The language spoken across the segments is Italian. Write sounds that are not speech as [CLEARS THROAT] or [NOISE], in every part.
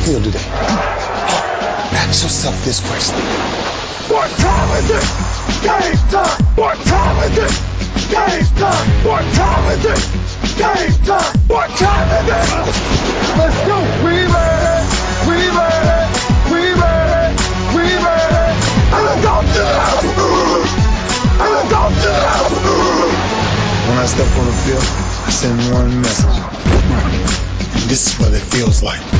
feel today? Ask yourself this question. What time is it? Game time. What time is it? Game time. What time is it? Game time. What time is it? Let's go. We made it. We made it. We made it. We made it. And it's all to them. And it's all to them. When I step on the field, I send one message. This is what it feels like.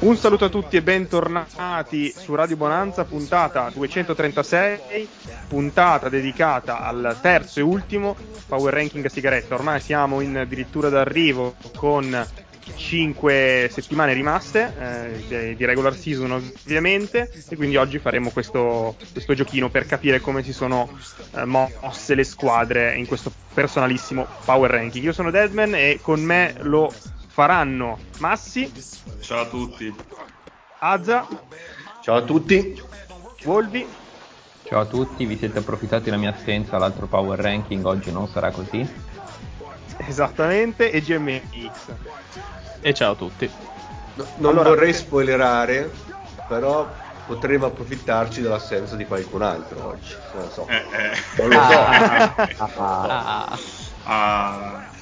Un saluto a tutti e bentornati su Radio Bonanza, puntata 236, puntata dedicata al terzo e ultimo Power Ranking sigaretta. Ormai siamo in addirittura d'arrivo con 5 settimane rimaste eh, di regular season ovviamente e quindi oggi faremo questo, questo giochino per capire come si sono eh, mosse le squadre in questo personalissimo Power Ranking. Io sono Deadman e con me lo faranno Massi, Ciao a tutti. Azza, Ciao a tutti. Volvi Ciao a tutti, vi siete approfittati della mia assenza all'altro Power Ranking, oggi non sarà così. esattamente e GMX. E ciao a tutti. No- non Allora- vorrei spoilerare, però potremmo approfittarci dell'assenza di qualcun altro oggi. Non lo so. Eh, eh. Non lo so. [LAUGHS] Ah, Ah.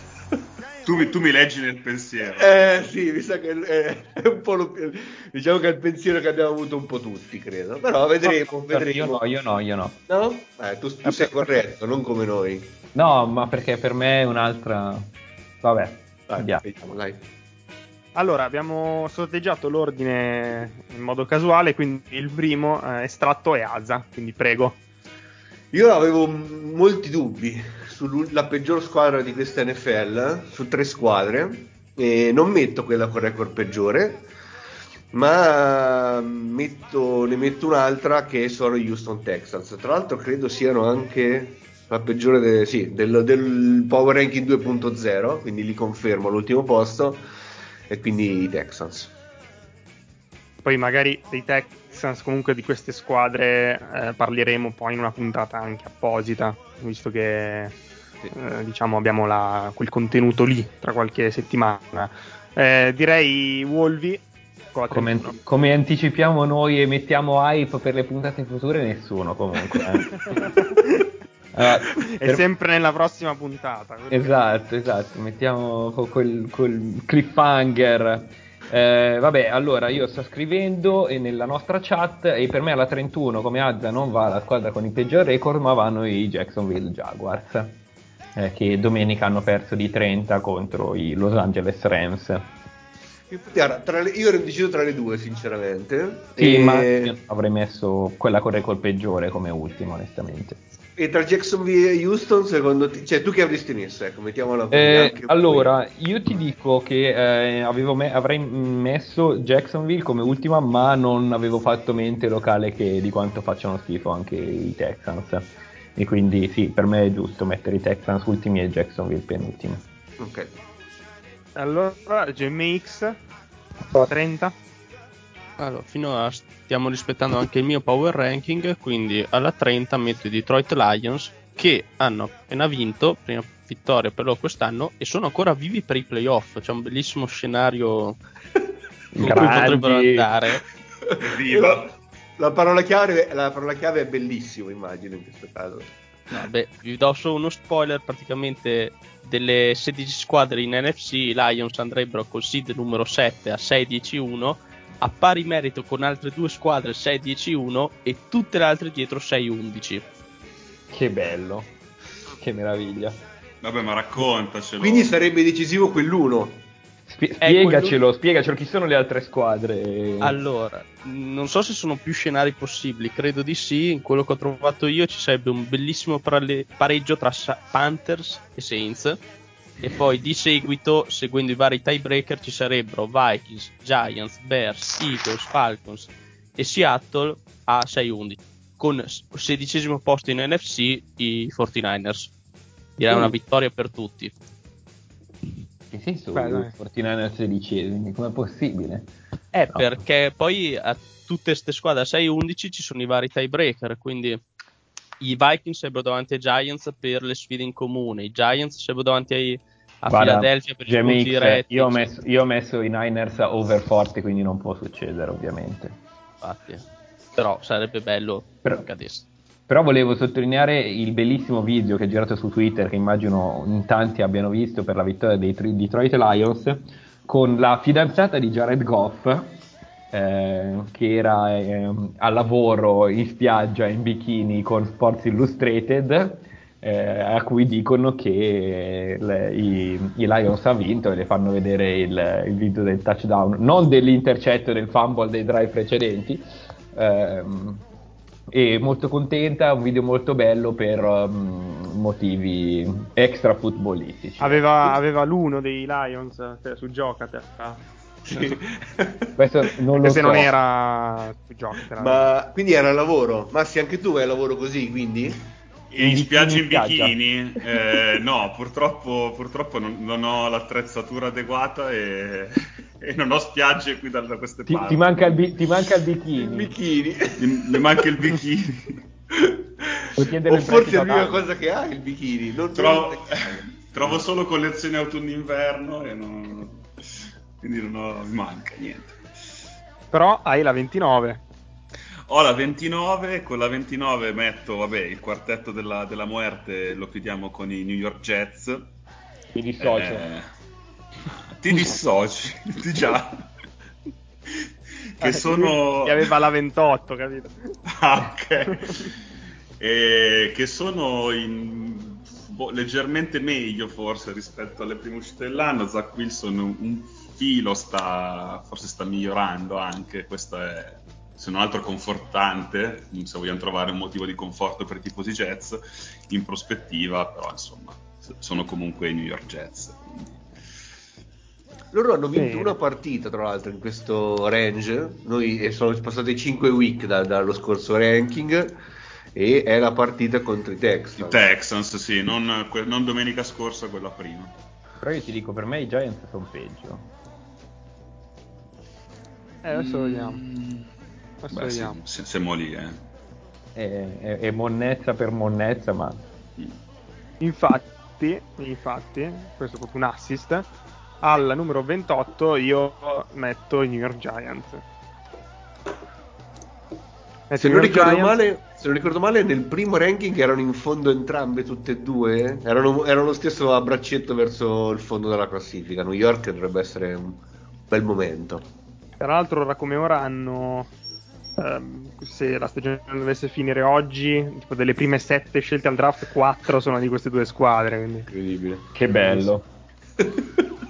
Tu, mi- tu mi leggi nel pensiero. Eh sì, mi sa che è, è un po' lo- diciamo che è il pensiero che abbiamo avuto un po' tutti, credo. Però vedremo, vedremo. Io no, io no, io no. No? Eh, tu, tu sei corretto, non come noi. No, ma perché per me è un'altra... Vabbè, Dai, andiamo. vediamo, dai. Allora, abbiamo sorteggiato l'ordine in modo casuale, quindi il primo eh, estratto è Azza, quindi prego. Io avevo molti dubbi sulla peggior squadra di questa NFL, su tre squadre, e non metto quella con record peggiore, ma metto- ne metto un'altra che sono gli Houston Texans. Tra l'altro credo siano anche la peggiore de- sì, del, del Power Ranking 2.0, quindi li confermo all'ultimo posto, e quindi i Texans. Poi magari dei Texans, comunque di queste squadre, eh, parleremo poi in una puntata anche apposita, visto che eh, diciamo abbiamo la- quel contenuto lì tra qualche settimana. Eh, direi Wolvi. Come, 31. come anticipiamo noi e mettiamo hype per le puntate future, nessuno comunque. eh. Allora, [LAUGHS] È per- sempre nella prossima puntata. Esatto, esatto, mettiamo quel, quel cliffhanger. Eh, vabbè, allora io sto scrivendo e nella nostra chat e per me alla 31 come Azza non va la squadra con il peggior record ma vanno i Jacksonville Jaguars eh, che domenica hanno perso di 30 contro i Los Angeles Rams. Guarda, le- io ero deciso tra le due, sinceramente. Sì, E- ma avrei messo quella con record peggiore come ultima onestamente. E tra Jacksonville e Houston, secondo te, cioè tu che avresti messo? Ecco, mettiamola così. Eh, allora, io ti dico che eh, avevo me- avrei messo Jacksonville come ultima, ma non avevo fatto mente locale che di quanto facciano schifo anche i Texans. E quindi sì, per me è giusto mettere i Texans ultimi e Jacksonville penultimo. Ok. Allora, GMX 30. Allora, finora stiamo rispettando anche il mio power ranking, quindi alla 30 metto i Detroit Lions che hanno appena vinto, prima vittoria per loro quest'anno e sono ancora vivi per i playoff. C'è un bellissimo scenario in cui potrebbero andare. Viva. La, la parola chiave, la parola chiave è bellissimo, immagino, in questo caso. Vabbè, vi do solo uno spoiler, praticamente delle 16 squadre in NFC, i Lions andrebbero col seed numero 7 a 6-10-1, a pari merito con altre due squadre 6-10-1 e tutte le altre dietro 6-11. Che bello, che meraviglia. Vabbè, ma raccontacelo. Quindi sarebbe decisivo quell'uno. Spie- spiegacelo, quello- spiegacelo, chi sono le altre squadre? Allora, non so se sono più scenari possibili, credo di sì. In quello che ho trovato io ci sarebbe un bellissimo pareggio tra Sa- Panthers e Saints. E poi di seguito, seguendo i vari tiebreaker, ci sarebbero Vikings, Giants, Bears, Eagles, Falcons, e Seattle a 6-11 con sedicesimo posto in NFC i 49ers. Direi Mm. una vittoria per tutti. Che senso Beh, dai. 49ers sedicesimi? Com'è possibile? Eh, No. perché poi a tutte queste squadre a 6-11 ci sono i vari tiebreaker, quindi i Vikings sarebbero davanti ai Giants per le sfide in comune, i Giants sarebbero davanti ai, a Guarda, Philadelphia per i punti diretti. io, ho messo, io ho messo i Niners over forti, quindi non può succedere ovviamente. Infatti. Però sarebbe bello Però- che accadesse. Però volevo sottolineare il bellissimo video che è girato su Twitter, che immagino in tanti abbiano visto per la vittoria dei Detroit Lions, con la fidanzata di Jared Goff, eh, che era ehm, a lavoro in spiaggia in bikini con Sports Illustrated, eh, a cui dicono che le- i, i Lions hanno vinto e le fanno vedere il, il video del touchdown, non dell'intercetto e del fumble dei drive precedenti. ehm, e molto contenta, un video molto bello per um, motivi extra futbolistici. Aveva, aveva l'uno dei Lions eh, su Giocate. Sì. Questo non lo se so. non era su Giocate. Ma quindi era lavoro? Massi, anche tu vai a lavoro così, quindi? In In spiaggia in bikini in bikini? Eh, no, purtroppo, purtroppo non, non ho l'attrezzatura adeguata e, e non ho spiagge qui da, da queste Ti, parti. ti manca il, bi- ti manca il bikini. Bikini. Mi, mi manca il bikini. O il forse è l'unica cosa che ha il bikini. Non Trovo, trovo solo collezioni autunno-inverno e non, quindi non ho, mi manca niente. Però hai la 29. Ho la 29, con la 29 metto, vabbè, il quartetto della, della muerte lo chiudiamo con i New York Jets. Mi dissocio. Eh, ti dissoci, [LAUGHS] ti già. che sono... Che aveva la 28, capito? [LAUGHS] Ah, ok. E che sono in- boh, leggermente meglio forse rispetto alle prime uscite dell'anno. Zach Wilson un filo sta, forse sta migliorando anche. Questo è, se non altro, confortante. Se vogliamo trovare un motivo di conforto per i tifosi Jets in prospettiva, però insomma, sono comunque i New York Jets. quindi. Loro hanno vinto una partita, tra l'altro, in questo range. Noi e sono passati 5 week da- dallo scorso ranking. E è la partita contro i I Texans. Texans, sì, non, non domenica scorsa, quella prima. Però io ti dico, per me i Giants sono peggio. Eh, adesso vediamo. Mm. Adesso Beh, vediamo. se- siamo lì, eh. È, è- è monnezza per monnezza, ma Infatti, infatti, questo è proprio un assist. Al numero 28 io metto i New York Giants. Metto Se i non, New York ricordo Giants. male, se non ricordo male, nel primo ranking erano in fondo entrambe, tutte e due. Erano, erano lo stesso a braccetto verso il fondo della classifica. New York dovrebbe essere un bel momento. Tra l'altro, ora come ora hanno. ehm, se la stagione dovesse finire oggi, tipo delle prime sette scelte al draft, quattro sono di queste due squadre. Quindi. Incredibile. che bello.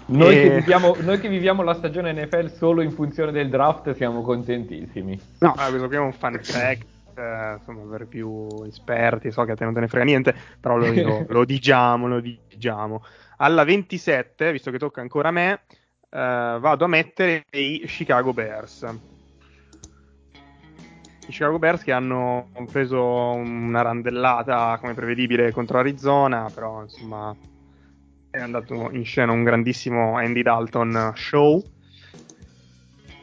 Noi, E- che viviamo, noi che viviamo la stagione NFL solo in funzione del draft siamo contentissimi. No, eh, questo qui è un fun fact. Eh, insomma, per più esperti, so che a te non te ne frega niente, però lo, lo- [LAUGHS] lo diciamo, lo diciamo. Alla 27, visto che tocca ancora a me, eh, vado a mettere i Chicago Bears. I Chicago Bears che hanno preso una randellata come prevedibile contro Arizona, però insomma è andato in scena un grandissimo Andy Dalton show.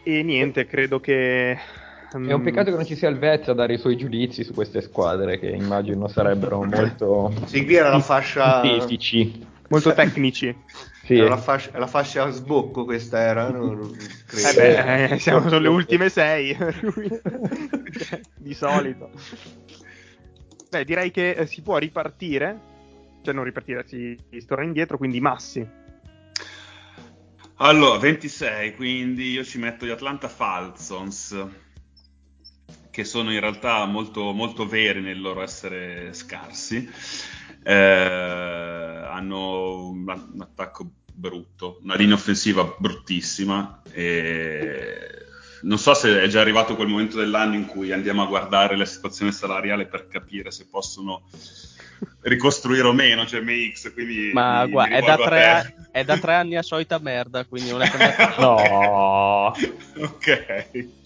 E niente, credo che. Mm, È un peccato che non ci sia il Vezza a dare i suoi giudizi su queste squadre, che immagino sarebbero [LAUGHS] molto Sì, qui era la fascia. sintetici. Molto tecnici. Sì. Era la fascia, la fascia a sbocco questa era, non, non credo. Eh beh, eh, siamo sulle ultime sei. [LAUGHS] di solito. Beh, direi che eh, si può ripartire. Cioè, non ripartire, si, si torna indietro. Quindi, Massi. Allora, 26, quindi io ci metto gli Atlanta Falcons, che sono in realtà molto, molto veri nel loro essere scarsi. Eh, hanno un, un attacco brutto, una linea offensiva bruttissima. Non so se è già arrivato quel momento dell'anno in cui andiamo a guardare la situazione salariale per capire se possono ricostruire o meno GMX. Quindi Ma mi- guarda, mi è da, a tre, è da tre anni a solita merda, quindi non è cambiato No. ok.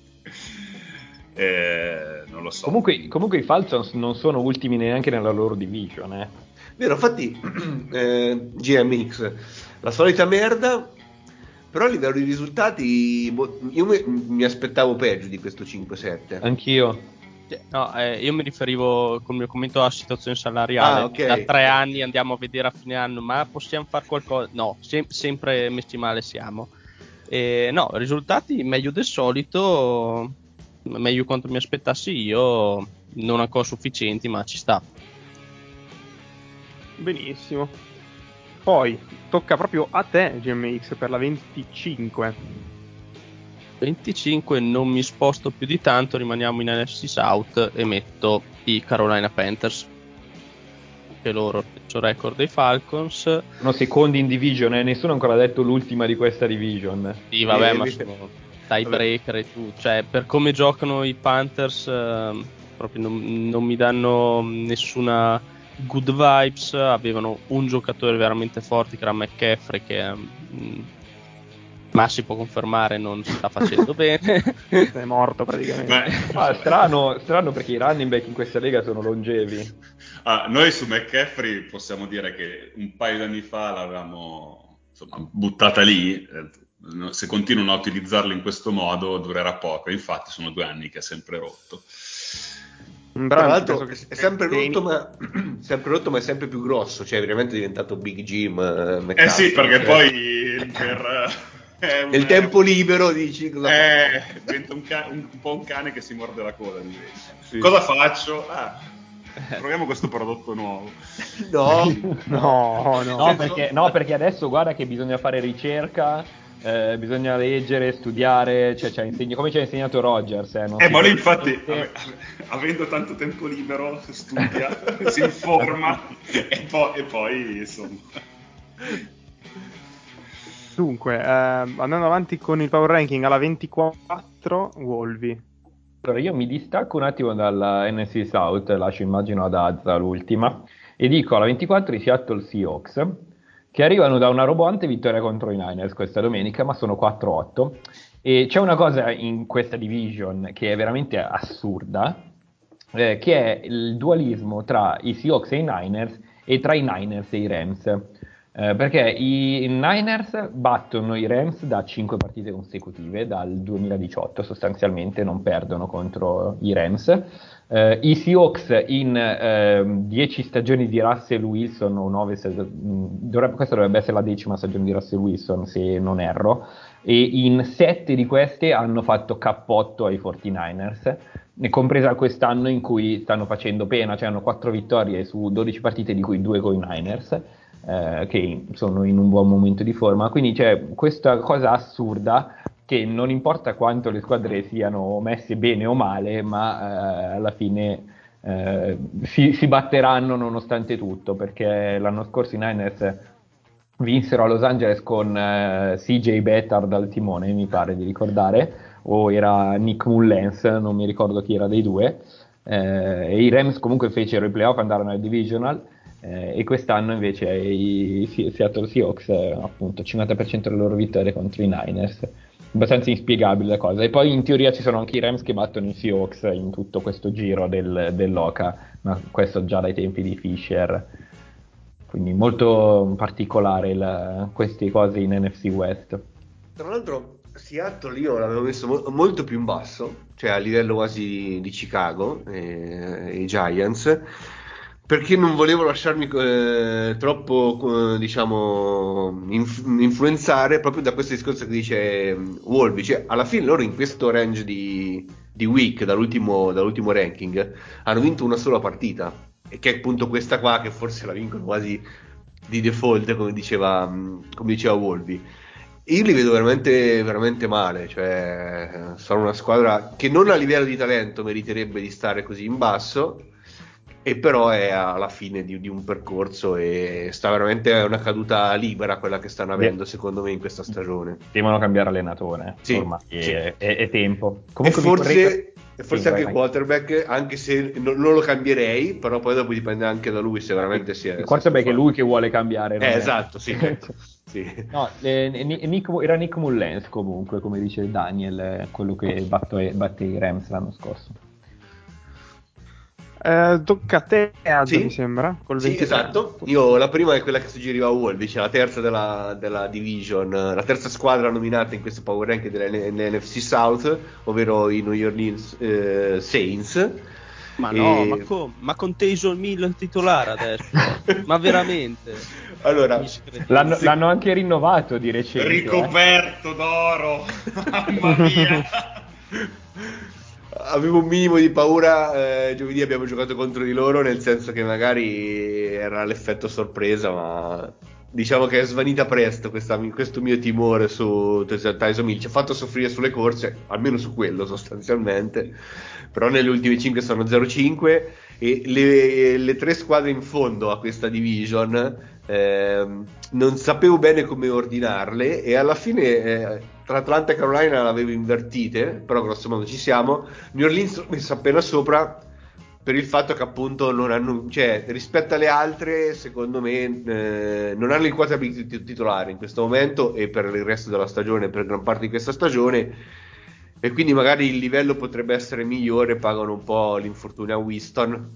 Eh, non lo so. Comunque, comunque i Falcons non sono ultimi neanche nella loro division, eh. Vero, infatti, [CLEARS THROAT] eh, GMX, la solita merda, però a livello di risultati boh, io mi, mi aspettavo peggio di questo 5-7. Anch'io. Cioè, No, eh, io mi riferivo col mio commento alla situazione salariale. Ah, ok. Da tre anni andiamo a vedere a fine anno, ma possiamo fare qualcosa? No, sem- sempre messi male siamo. Eh, no, risultati meglio del solito, meglio quanto mi aspettassi io, non ancora sufficienti, ma ci sta. Benissimo. Poi tocca proprio a te, GMX, per la 25. 25 non mi sposto più di tanto, rimaniamo in NFC South e metto i Carolina Panthers. Che loro il record dei Falcons. Sono secondi in division, eh. nessuno ha ancora detto l'ultima di questa division. Sì, vabbè, Eh, ma sono tiebreaker e tutto. Cioè, per come giocano i Panthers, ehm, proprio non, non mi danno nessuna good vibes. Avevano un giocatore veramente forte che era McCaffrey, che ehm, ma si può confermare non si sta facendo [LAUGHS] bene. È morto praticamente. Beh, Ah, strano, strano perché i running back in questa lega sono longevi. ah, noi su McCaffrey possiamo dire che un paio di anni fa l'avevamo insomma, buttata lì. Se continuano a utilizzarlo in questo modo durerà poco. Infatti, sono due anni che è sempre rotto. Un Tra l'altro che- è sempre rotto, ma, [CLEARS THROAT] sempre rotto, ma è sempre più grosso, cioè è veramente diventato Big Jim. Eh, Eh sì, perché cioè, poi per, eh, un- nel tempo libero dici cosa Eh, diventa un, ca- un- un po' un cane che si morde la coda. Sì. Cosa faccio? Ah, [LAUGHS] proviamo questo prodotto nuovo. No, [LAUGHS] No, no. No perché, no, perché adesso guarda che bisogna fare ricerca, eh, bisogna leggere, studiare, cioè, ci ha insegn- come ci ha insegnato Rogers. Eh, non Eh, ma lui infatti, ave- [LAUGHS] avendo tanto tempo libero, studia, [LAUGHS] si informa [LAUGHS] e, po- e poi, insomma... Dunque, ehm, andando avanti con il power ranking alla 24, Wolvi. Allora, io mi distacco un attimo dalla NC South, lascio immagino ad Azza l'ultima, e dico alla 24 i Seattle Seahawks, che arrivano da una roboante vittoria contro i Niners questa domenica, ma sono 4-8. E c'è una cosa in questa division che è veramente assurda, eh, che è il dualismo tra i Seahawks e i Niners e tra i Niners e i Rams. Eh, perché i Niners battono i Rams da 5 partite consecutive, dal 2018 sostanzialmente non perdono contro i Rams. Eh, I Seahawks in 10 stagioni di Russell Wilson, o 9 dovrebbe, questa dovrebbe essere la decima stagione di Russell Wilson se non erro, e in 7 di queste hanno fatto cappotto ai 49ers, ne compresa quest'anno in cui stanno facendo pena, cioè hanno 4 vittorie su 12 partite di cui 2 con i Niners eh, che sono in un buon momento di forma. Quindi c'è questa cosa assurda che non importa quanto le squadre siano messe bene o male, ma eh, alla fine eh, si, si batteranno nonostante tutto, perché l'anno scorso i Niners vinsero a Los Angeles con eh, CJ Bettard al timone, mi pare di ricordare, o era Nick Mullens, non mi ricordo chi era dei due. Eh, e i Rams comunque fecero i playoff, andarono al divisional eh, e quest'anno invece i Se- Seattle Seahawks, eh, appunto, 50% delle loro vittorie contro i Niners. Abbastanza inspiegabile la cosa. E poi in teoria ci sono anche i Rams che battono i Seahawks in tutto questo giro del, dell'Oca, ma questo già dai tempi di Fisher. Quindi molto particolare il- queste cose in NFC West. Tra l'altro, Seattle io l'avevo messo mo- molto più in basso, cioè a livello quasi di Chicago e, e i Giants, perché non volevo lasciarmi eh, troppo, eh, diciamo, inf- influenzare proprio da questo discorso che dice um, Wolby. Cioè, alla fine loro in questo range di, di week, dall'ultimo, dall'ultimo ranking, hanno vinto una sola partita, e che è appunto questa qua, che forse la vincono quasi di default, come diceva, come diceva Wolby. Io li vedo veramente, veramente male, cioè sono una squadra che non a livello di talento meriterebbe di stare così in basso e però è alla fine di, di un percorso e sta veramente è una caduta libera quella che stanno avendo secondo me in questa stagione. Devono cambiare allenatore, Sì, ormai sì. È, è- è tempo. E Comunque mi forse, e forse Sì, anche il quarterback, anche se non, non lo cambierei, però poi dopo dipende anche da lui se veramente si è... Il quarterback è lui che vuole cambiare. Eh, esatto, sì. ecco, [LAUGHS] sì. No, eh, Ni- Nick- era Nick Mullens comunque, come dice Daniel, eh, quello che batte, batte i Rams l'anno scorso. Eh, tocca a te, Aldo, Sì. mi sembra. Col Sì, 23. esatto. Io la prima è quella che suggeriva Wolvich, la terza della, della division, la terza squadra nominata in questo power rank dell'NFC South, ovvero i New Orleans eh, Saints. Ma no, E- ma, com- ma con Taysom Hill il titolare adesso? [LAUGHS] ma veramente? Allora, L'hanno, Sì. l'hanno anche rinnovato di recente. eh. Ricoperto d'oro, [LAUGHS] mamma mia. [LAUGHS] avevo un minimo di paura, eh, giovedì abbiamo giocato contro di loro, nel senso che magari era l'effetto sorpresa, ma diciamo che è svanita presto questa- questo mio timore su Tyson Hill. Ci ha fatto soffrire sulle corse, almeno su quello sostanzialmente, però nelle ultime 5 sono 0-5 e le, le tre squadre in fondo a questa division ehm, non sapevo bene come ordinarle e alla fine eh, tra Atlanta e Carolina l'avevo invertite, però grosso modo ci siamo. New Orleans messa appena sopra per il fatto che appunto non hanno, cioè rispetto alle altre, secondo me, eh, non hanno il quarterback tit- titolare in questo momento e per il resto della stagione, per gran parte di questa stagione. E quindi magari il livello potrebbe essere migliore, pagano un po' l'infortunio a Winston.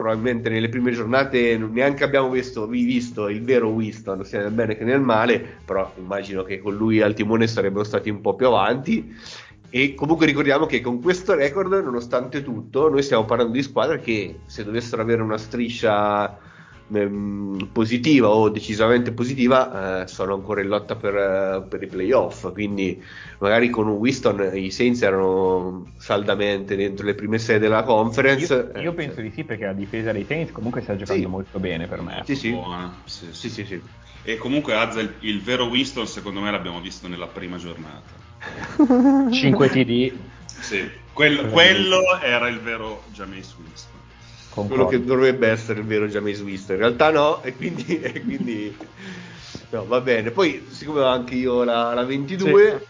Probabilmente nelle prime giornate neanche abbiamo visto, vi- visto il vero Winston, sia nel bene che nel male, però immagino che con lui al timone sarebbero stati un po' più avanti. E comunque ricordiamo che con questo record, nonostante tutto, noi stiamo parlando di squadre che se dovessero avere una striscia ehm, positiva o decisamente positiva, eh, sono ancora in lotta per, eh, per i playoff. Quindi magari con un Winston i Saints erano saldamente dentro le prime sei della conference. Io, io Eh, penso di sì perché la difesa dei Saints comunque sta giocando Sì. molto bene per me. Sì, sì. Buona, sì, sì. Sì, sì, sì. E comunque Azza, il, il vero Winston secondo me l'abbiamo visto nella prima giornata. 5 TD. Sì, quello, quello era il vero Jameis Winston. Quello che concordo. dovrebbe essere il vero James Winston. In realtà no, e quindi, [LAUGHS] e quindi no, va bene. Poi, siccome ho anche io la, la 22,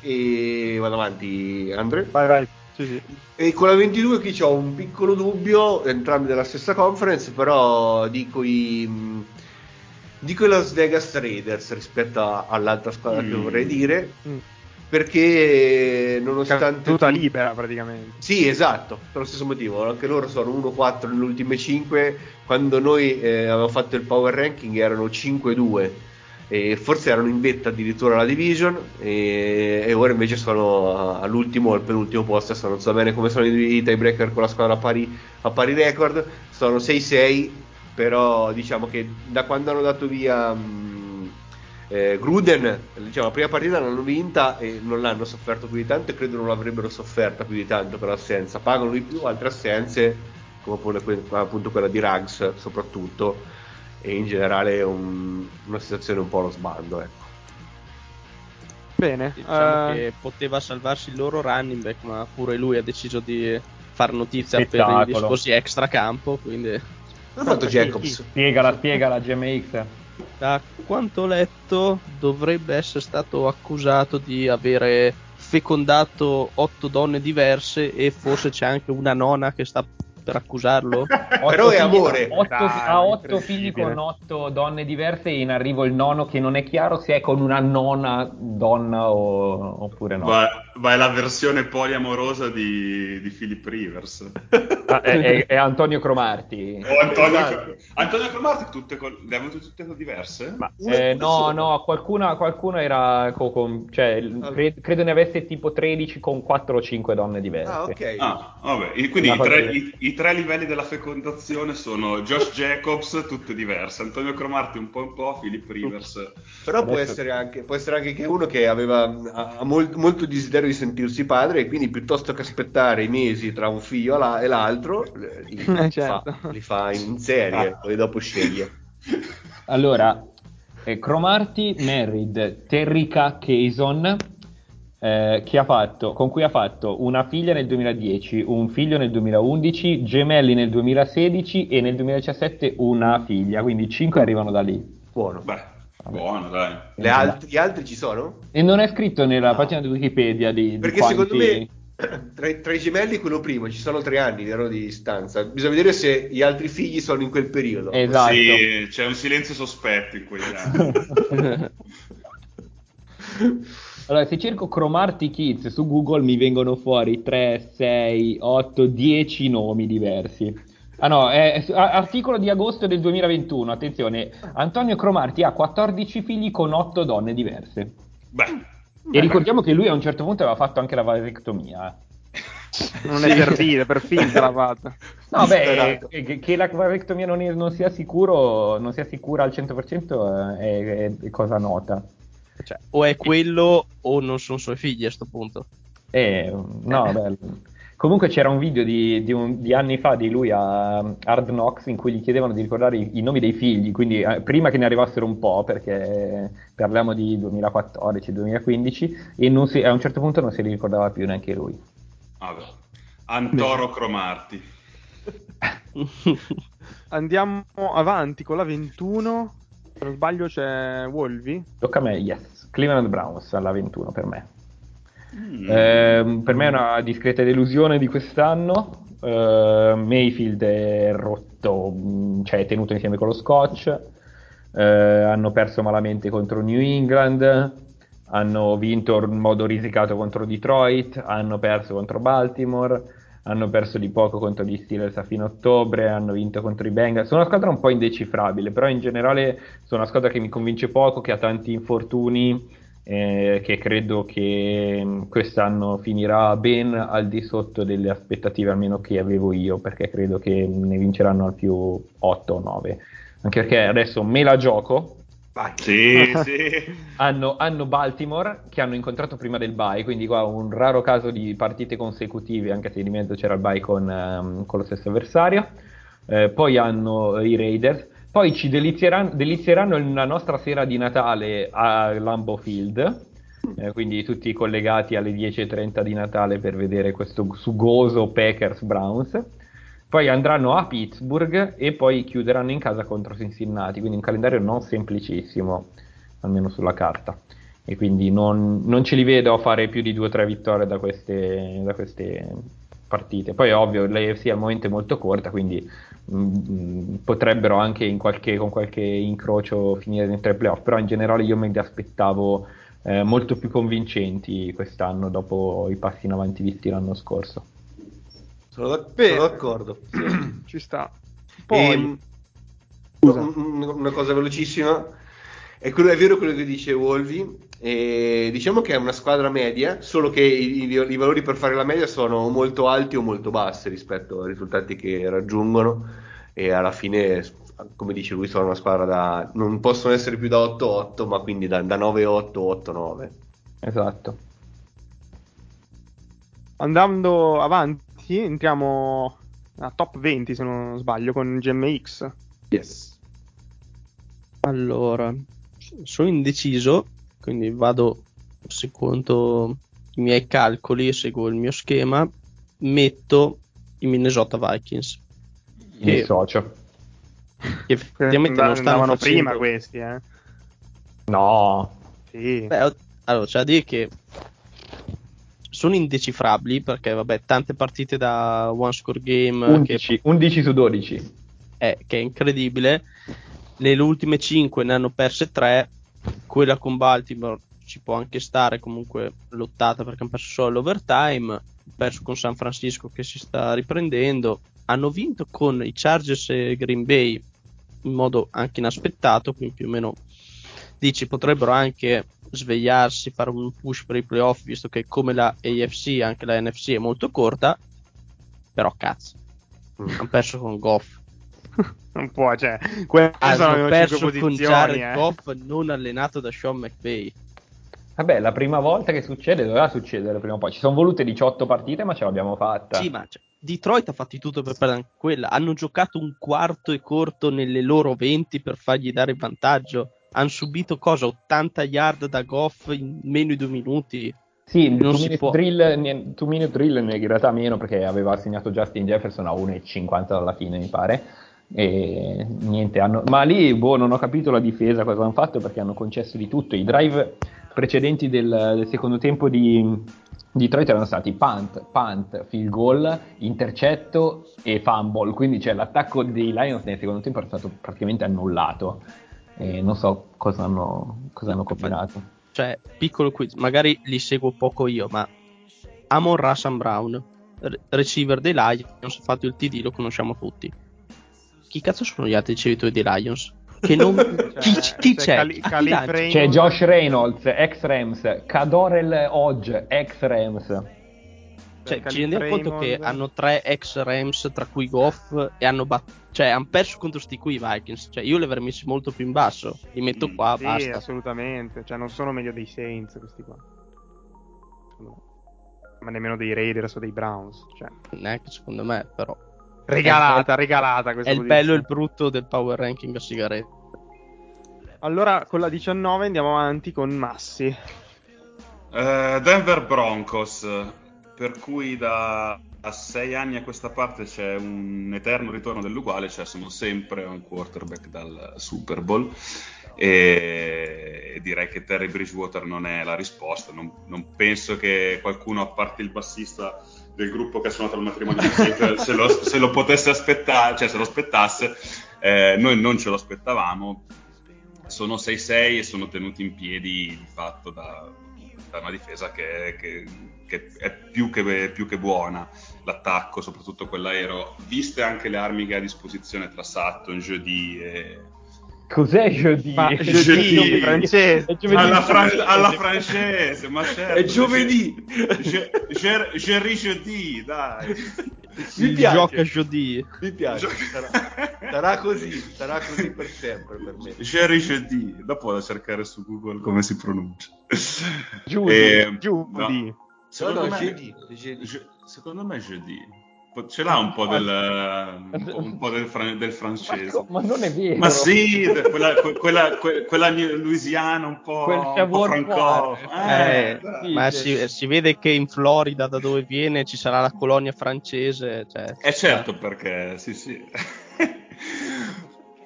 e vado avanti, Andre. Vai, vai. Sì, sì. E con la 22 qui ho un piccolo dubbio, entrambi della stessa conference, però dico i, dico i Las Vegas Raiders rispetto a- all'altra squadra che Mm. vorrei dire, Mm. Perché nonostante... Caduta tutto- libera praticamente. Sì, esatto, per lo stesso motivo. Anche loro sono 1-4 nelle ultime 5. Quando noi eh, avevamo fatto il power ranking erano 5-2. E forse erano in vetta addirittura alla division. E, e ora invece sono all'ultimo o al penultimo posto. Adesso non so bene come sono i, i tiebreaker con la squadra a pari, a pari record. Sono 6-6. Però diciamo che da quando hanno dato via. mh, eh, Gruden, diciamo, la prima partita l'hanno vinta e non l'hanno sofferto più di tanto e credo non l'avrebbero sofferta più di tanto per l'assenza. Pagano di più altre assenze, come appunto que- appunto quella di Ruggs soprattutto, e in generale è un- una situazione un po' allo sbando. Ecco. Bene. Diciamo eh, che poteva salvarsi il loro running back, ma pure lui ha deciso di far notizia per Spettacolo. i discorsi extra campo. Quindi, L'ha fatto Jacobs. Spiegala, spiegala GMX. Da quanto ho letto, dovrebbe essere stato accusato di avere fecondato otto donne diverse e forse c'è anche una nonna che sta per accusarlo. [LAUGHS] Però è amore. Otto- Dai, ha otto figli con otto donne diverse e in arrivo il nono che non è chiaro se è con una nonna donna o- oppure no. Va, va è la versione poliamorosa di, di Philip Rivers. Ah, è, è- è Antonio Cromarti. O Antonio, Esatto. Antonio Cromarti, tutte col- le avevano tutte diverse? Ma, eh, no, sola. no, qualcuna, qualcuno era co- con, cioè, Ah. cre- credo ne avesse tipo 13 con 4 o 5 donne diverse. Ah, ok. Ah, vabbè. E Quindi i tre, i- i tre livelli della fecondazione sono Josh [LAUGHS] Jacobs, tutte diverse, Antonio Cromarti un po' un po', Philip Rivers. Però può essere, anche, può essere anche che uno che aveva ha, ha mol- molto desiderio di sentirsi padre e quindi piuttosto che aspettare i mesi tra un figlio e la- l'altro li, [LAUGHS] Eh, certo. fa, li fa in serie Ah. poi dopo sceglie. Allora, eh, Cromarty married Terrica Cason, eh, che ha fatto, con cui ha fatto una figlia nel 2010, un figlio nel 2011, gemelli nel 2016 e nel 2017 una figlia, quindi 5 arrivano da lì. Buono. Beh, buono, dai. Le alt- gli altri ci sono? E non è scritto nella No. pagina di Wikipedia di, di Perché quanti- secondo me [CLEARS THROAT] tra, i- tra i gemelli quello primo ci sono tre anni vero, di distanza. Bisogna vedere se gli altri figli sono in quel periodo. Esatto. Sì, c'è un silenzio sospetto in quegli anni. [LAUGHS] Allora, se cerco Cromarty Kids su Google mi vengono fuori 3, 6, 8, 10 nomi diversi. Ah no, è, è- articolo di agosto del 2021, attenzione, Antonio Cromarty ha 14 figli con 8 donne diverse. Beh, E ricordiamo che lui a un certo punto aveva fatto anche la vasectomia. Non è per dire, per finta l'ha fatta. No, beh, eh, che, che la vasectomia non, è- non sia sicuro, non sia sicura al 100% è, è- è cosa nota. Cioè, o è quello o non sono suoi figli a sto punto. Eh, no, beh, comunque c'era un video di, di un- di anni fa di lui a Hard Knocks in cui gli chiedevano di ricordare i, i nomi dei figli, quindi eh, prima che ne arrivassero un po', perché parliamo di 2014-2015, e non si- a un certo punto non se li ricordava più neanche lui. vabbè. Antoro Cromarti. [LAUGHS] Andiamo avanti con la 21. Se non sbaglio c'è Wolvi. Tocca a me, yes. Cleveland Browns alla 21 per me. Mm. Ehm, per me è una discreta delusione di quest'anno. Ehm, Mayfield è rotto, mh, cioè è tenuto insieme con lo scotch. Eh, hanno perso malamente contro New England. Hanno vinto in modo risicato contro Detroit. Hanno perso contro Baltimore. Hanno perso di poco contro gli Steelers a fine ottobre. Hanno vinto contro i Bengals. Sono una squadra un po' indecifrabile, però in generale sono una squadra che mi convince poco, che ha tanti infortuni eh, che credo che mh, quest'anno finirà ben al di sotto delle aspettative almeno che avevo io, perché credo che ne vinceranno al più 8 o 9. Anche perché adesso me la gioco. Sì, [LAUGHS] sì. Hanno, hanno Baltimore che hanno incontrato prima del bye, quindi qua un raro caso di partite consecutive, anche se di mezzo c'era il bye con, ehm, con lo stesso avversario. Eh, poi hanno i Raiders, poi ci delizieranno, delizieranno la nostra sera di Natale a Lambeau Field, eh, quindi tutti collegati alle 10.30 di Natale per vedere questo sugoso Packers-Browns. Poi andranno a Pittsburgh e poi chiuderanno in casa contro Cincinnati, quindi un calendario non semplicissimo, almeno sulla carta. E quindi non, non ce li vedo a fare più di due o tre vittorie da queste, da queste partite. Poi ovvio, l'AFC al momento è molto corta, quindi mm, potrebbero anche in qualche, con qualche incrocio finire dentro i playoff, però in generale io me li aspettavo eh, molto più convincenti quest'anno dopo i passi in avanti visti l'anno scorso. Sono, d'ac- Beh. sono d'accordo. [CLEARS THROAT] Ci sta. Poi, Ehm, un- un- una cosa velocissima. È, quello- è vero quello che dice Wolvi. E diciamo che è una squadra media, solo che i, i- i valori per fare la media sono molto alti o molto bassi rispetto ai risultati che raggiungono. E alla fine, come dice lui, sono una squadra da. non possono essere più da 8-8, ma quindi da, da 9-8, 8-9. Esatto. andando avanti, entriamo a top 20 se non sbaglio con GMX. Yes. Allora, sono indeciso, quindi vado secondo i miei calcoli, seguo il mio schema, metto i Minnesota Vikings. Che, dissocio. che [LAUGHS] effettivamente non stanno andavano facendo... prima questi, eh. No, Sì. Beh, allora, c'è da dire che sono indecifrabili perché, vabbè, tante partite da one score game che 11, 11 su 12. è, che è incredibile. Nelle ultime 5 ne hanno perse 3. Quella con Baltimore ci può anche stare, comunque lottata perché hanno perso solo l'overtime. Perso con San Francisco che si sta riprendendo. Hanno vinto con i Chargers e Green Bay in modo anche inaspettato, quindi più o meno dici potrebbero anche svegliarsi, fare un push per i playoff, visto che come la AFC anche la NFC è molto corta. Però cazzo, hanno perso con Goff. [LAUGHS] Un po', cioè, queste sono hanno le perso con Jared eh. Goff non allenato da Sean McVay. Vabbè, la prima volta che succede doveva succedere prima o poi. Ci sono volute 18 partite, ma ce l'abbiamo fatta. Sì, ma cioè, Detroit ha fatto di tutto per perdere anche quella. Hanno giocato un quarto e corto nelle loro 20 per fargli dare il vantaggio. Hanno subito cosa? 80 yard da Goff in meno di due minuti. Sì, il Non si minute, può. drill, two minute drill in realtà meno perché aveva segnato Justin Jefferson a 1,50 dalla fine, mi pare. E niente, hanno... ma lì boh, non ho capito la difesa cosa hanno fatto perché hanno concesso di tutto. I drive precedenti del, del secondo tempo di Detroit erano stati punt, punt, field goal, intercetto e fumble. Quindi cioè, l'attacco dei Lions nel secondo tempo è stato praticamente annullato. E non so cosa hanno, cosa hanno combinato. Cioè, piccolo quiz, magari li seguo poco io, ma Amon Russell Brown, re- receiver dei Lions, ha fatto il TD, lo conosciamo tutti. Chi cazzo sono gli altri ricevitori dei Lions? Che non... [LAUGHS] chi, chi c'è? Cali-? Raymond. C'è Josh Reynolds, ex Rams, Cadorel Hodge, ex Rams. Cioè, Calif ci rendiamo conto che hanno tre ex Rams, tra cui Goff, e hanno bat- cioè, hanno perso contro sti qui i Vikings. Cioè, io li avrei messi molto più in basso. Li metto Mm, qua, Sì, basta. assolutamente. Cioè, non sono meglio dei Saints questi qua. Ma nemmeno dei Raiders o dei Browns. Cioè, Neanche secondo me, però. Regalata, regalata questa È il bello e il brutto del power ranking a sigarette. Allora, con la 19 andiamo avanti con Massi. Eh, Denver Broncos, per cui da, da sei anni a questa parte c'è un eterno ritorno dell'uguale, cioè sono sempre un quarterback dal Super Bowl e direi che Terry Bridgewater non è la risposta, non, non penso che qualcuno, a parte il bassista del gruppo che ha suonato il matrimonio se lo, se lo potesse aspettare, cioè se lo aspettasse, eh, noi non ce lo aspettavamo, sono 6-6 e sono tenuti in piedi di fatto da, da una difesa che, che- che è più che, più che buona. L'attacco, soprattutto quell'aereo, viste anche le armi che ha a disposizione tra Sutton, Jody e... Cos'è jeudi? Ma Jeudi, Jeudi francese. È giovedì Alla, fran- francese. alla francese, ma certo. È giovedì. Je- je- Jerry Jeudi, dai. Mi Il piace. gioca Jody. Mi piace, sarà, [LAUGHS] sarà così, sarà così per sempre per me. Jerry Jeudi, dopo vado a cercare su Google come si pronuncia. Judy, Eh, Judy. no. No, Secondo no, me, jeudi, jeudi. Je- secondo me jeudi. Ce l'ha un po' del, [LAUGHS] un po', del, fran- del francese. ma non è vero. Ma sì, quella, que- quella, que- quella louisiana un po', Quel un po' franco. faire. Eh, sì, ma sì. si, si vede che in Florida, da dove viene, ci sarà la colonia francese. Cioè, Eh certo, perché sì, sì. [LAUGHS]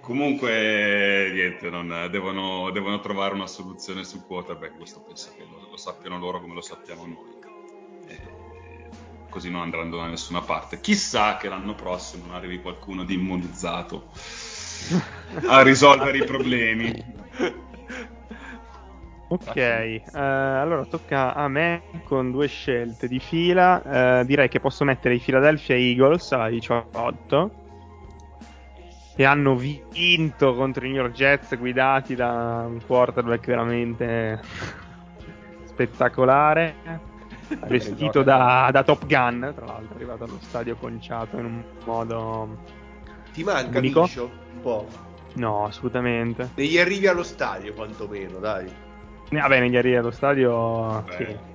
Comunque, niente, non- devono, devono trovare una soluzione su quarterback. Questo penso che lo, lo sappiano loro come lo sappiamo noi. Così non andranno da nessuna parte. Chissà che l'anno prossimo non arrivi qualcuno di immunizzato [LAUGHS] a risolvere i problemi. Ok, eh, allora tocca a me con due scelte di fila. Eh, direi che posso mettere i Philadelphia Eagles alla 18, che hanno vinto contro i New York Jets guidati da un quarterback veramente spettacolare, vestito da, da Top Gun, tra l'altro, è arrivato allo stadio conciato in un modo... Ti manca Unico? Micio? Un po'. No, assolutamente. Devi arrivi allo stadio quantomeno, dai. Vabbè, negli arrivi allo stadio... Sì.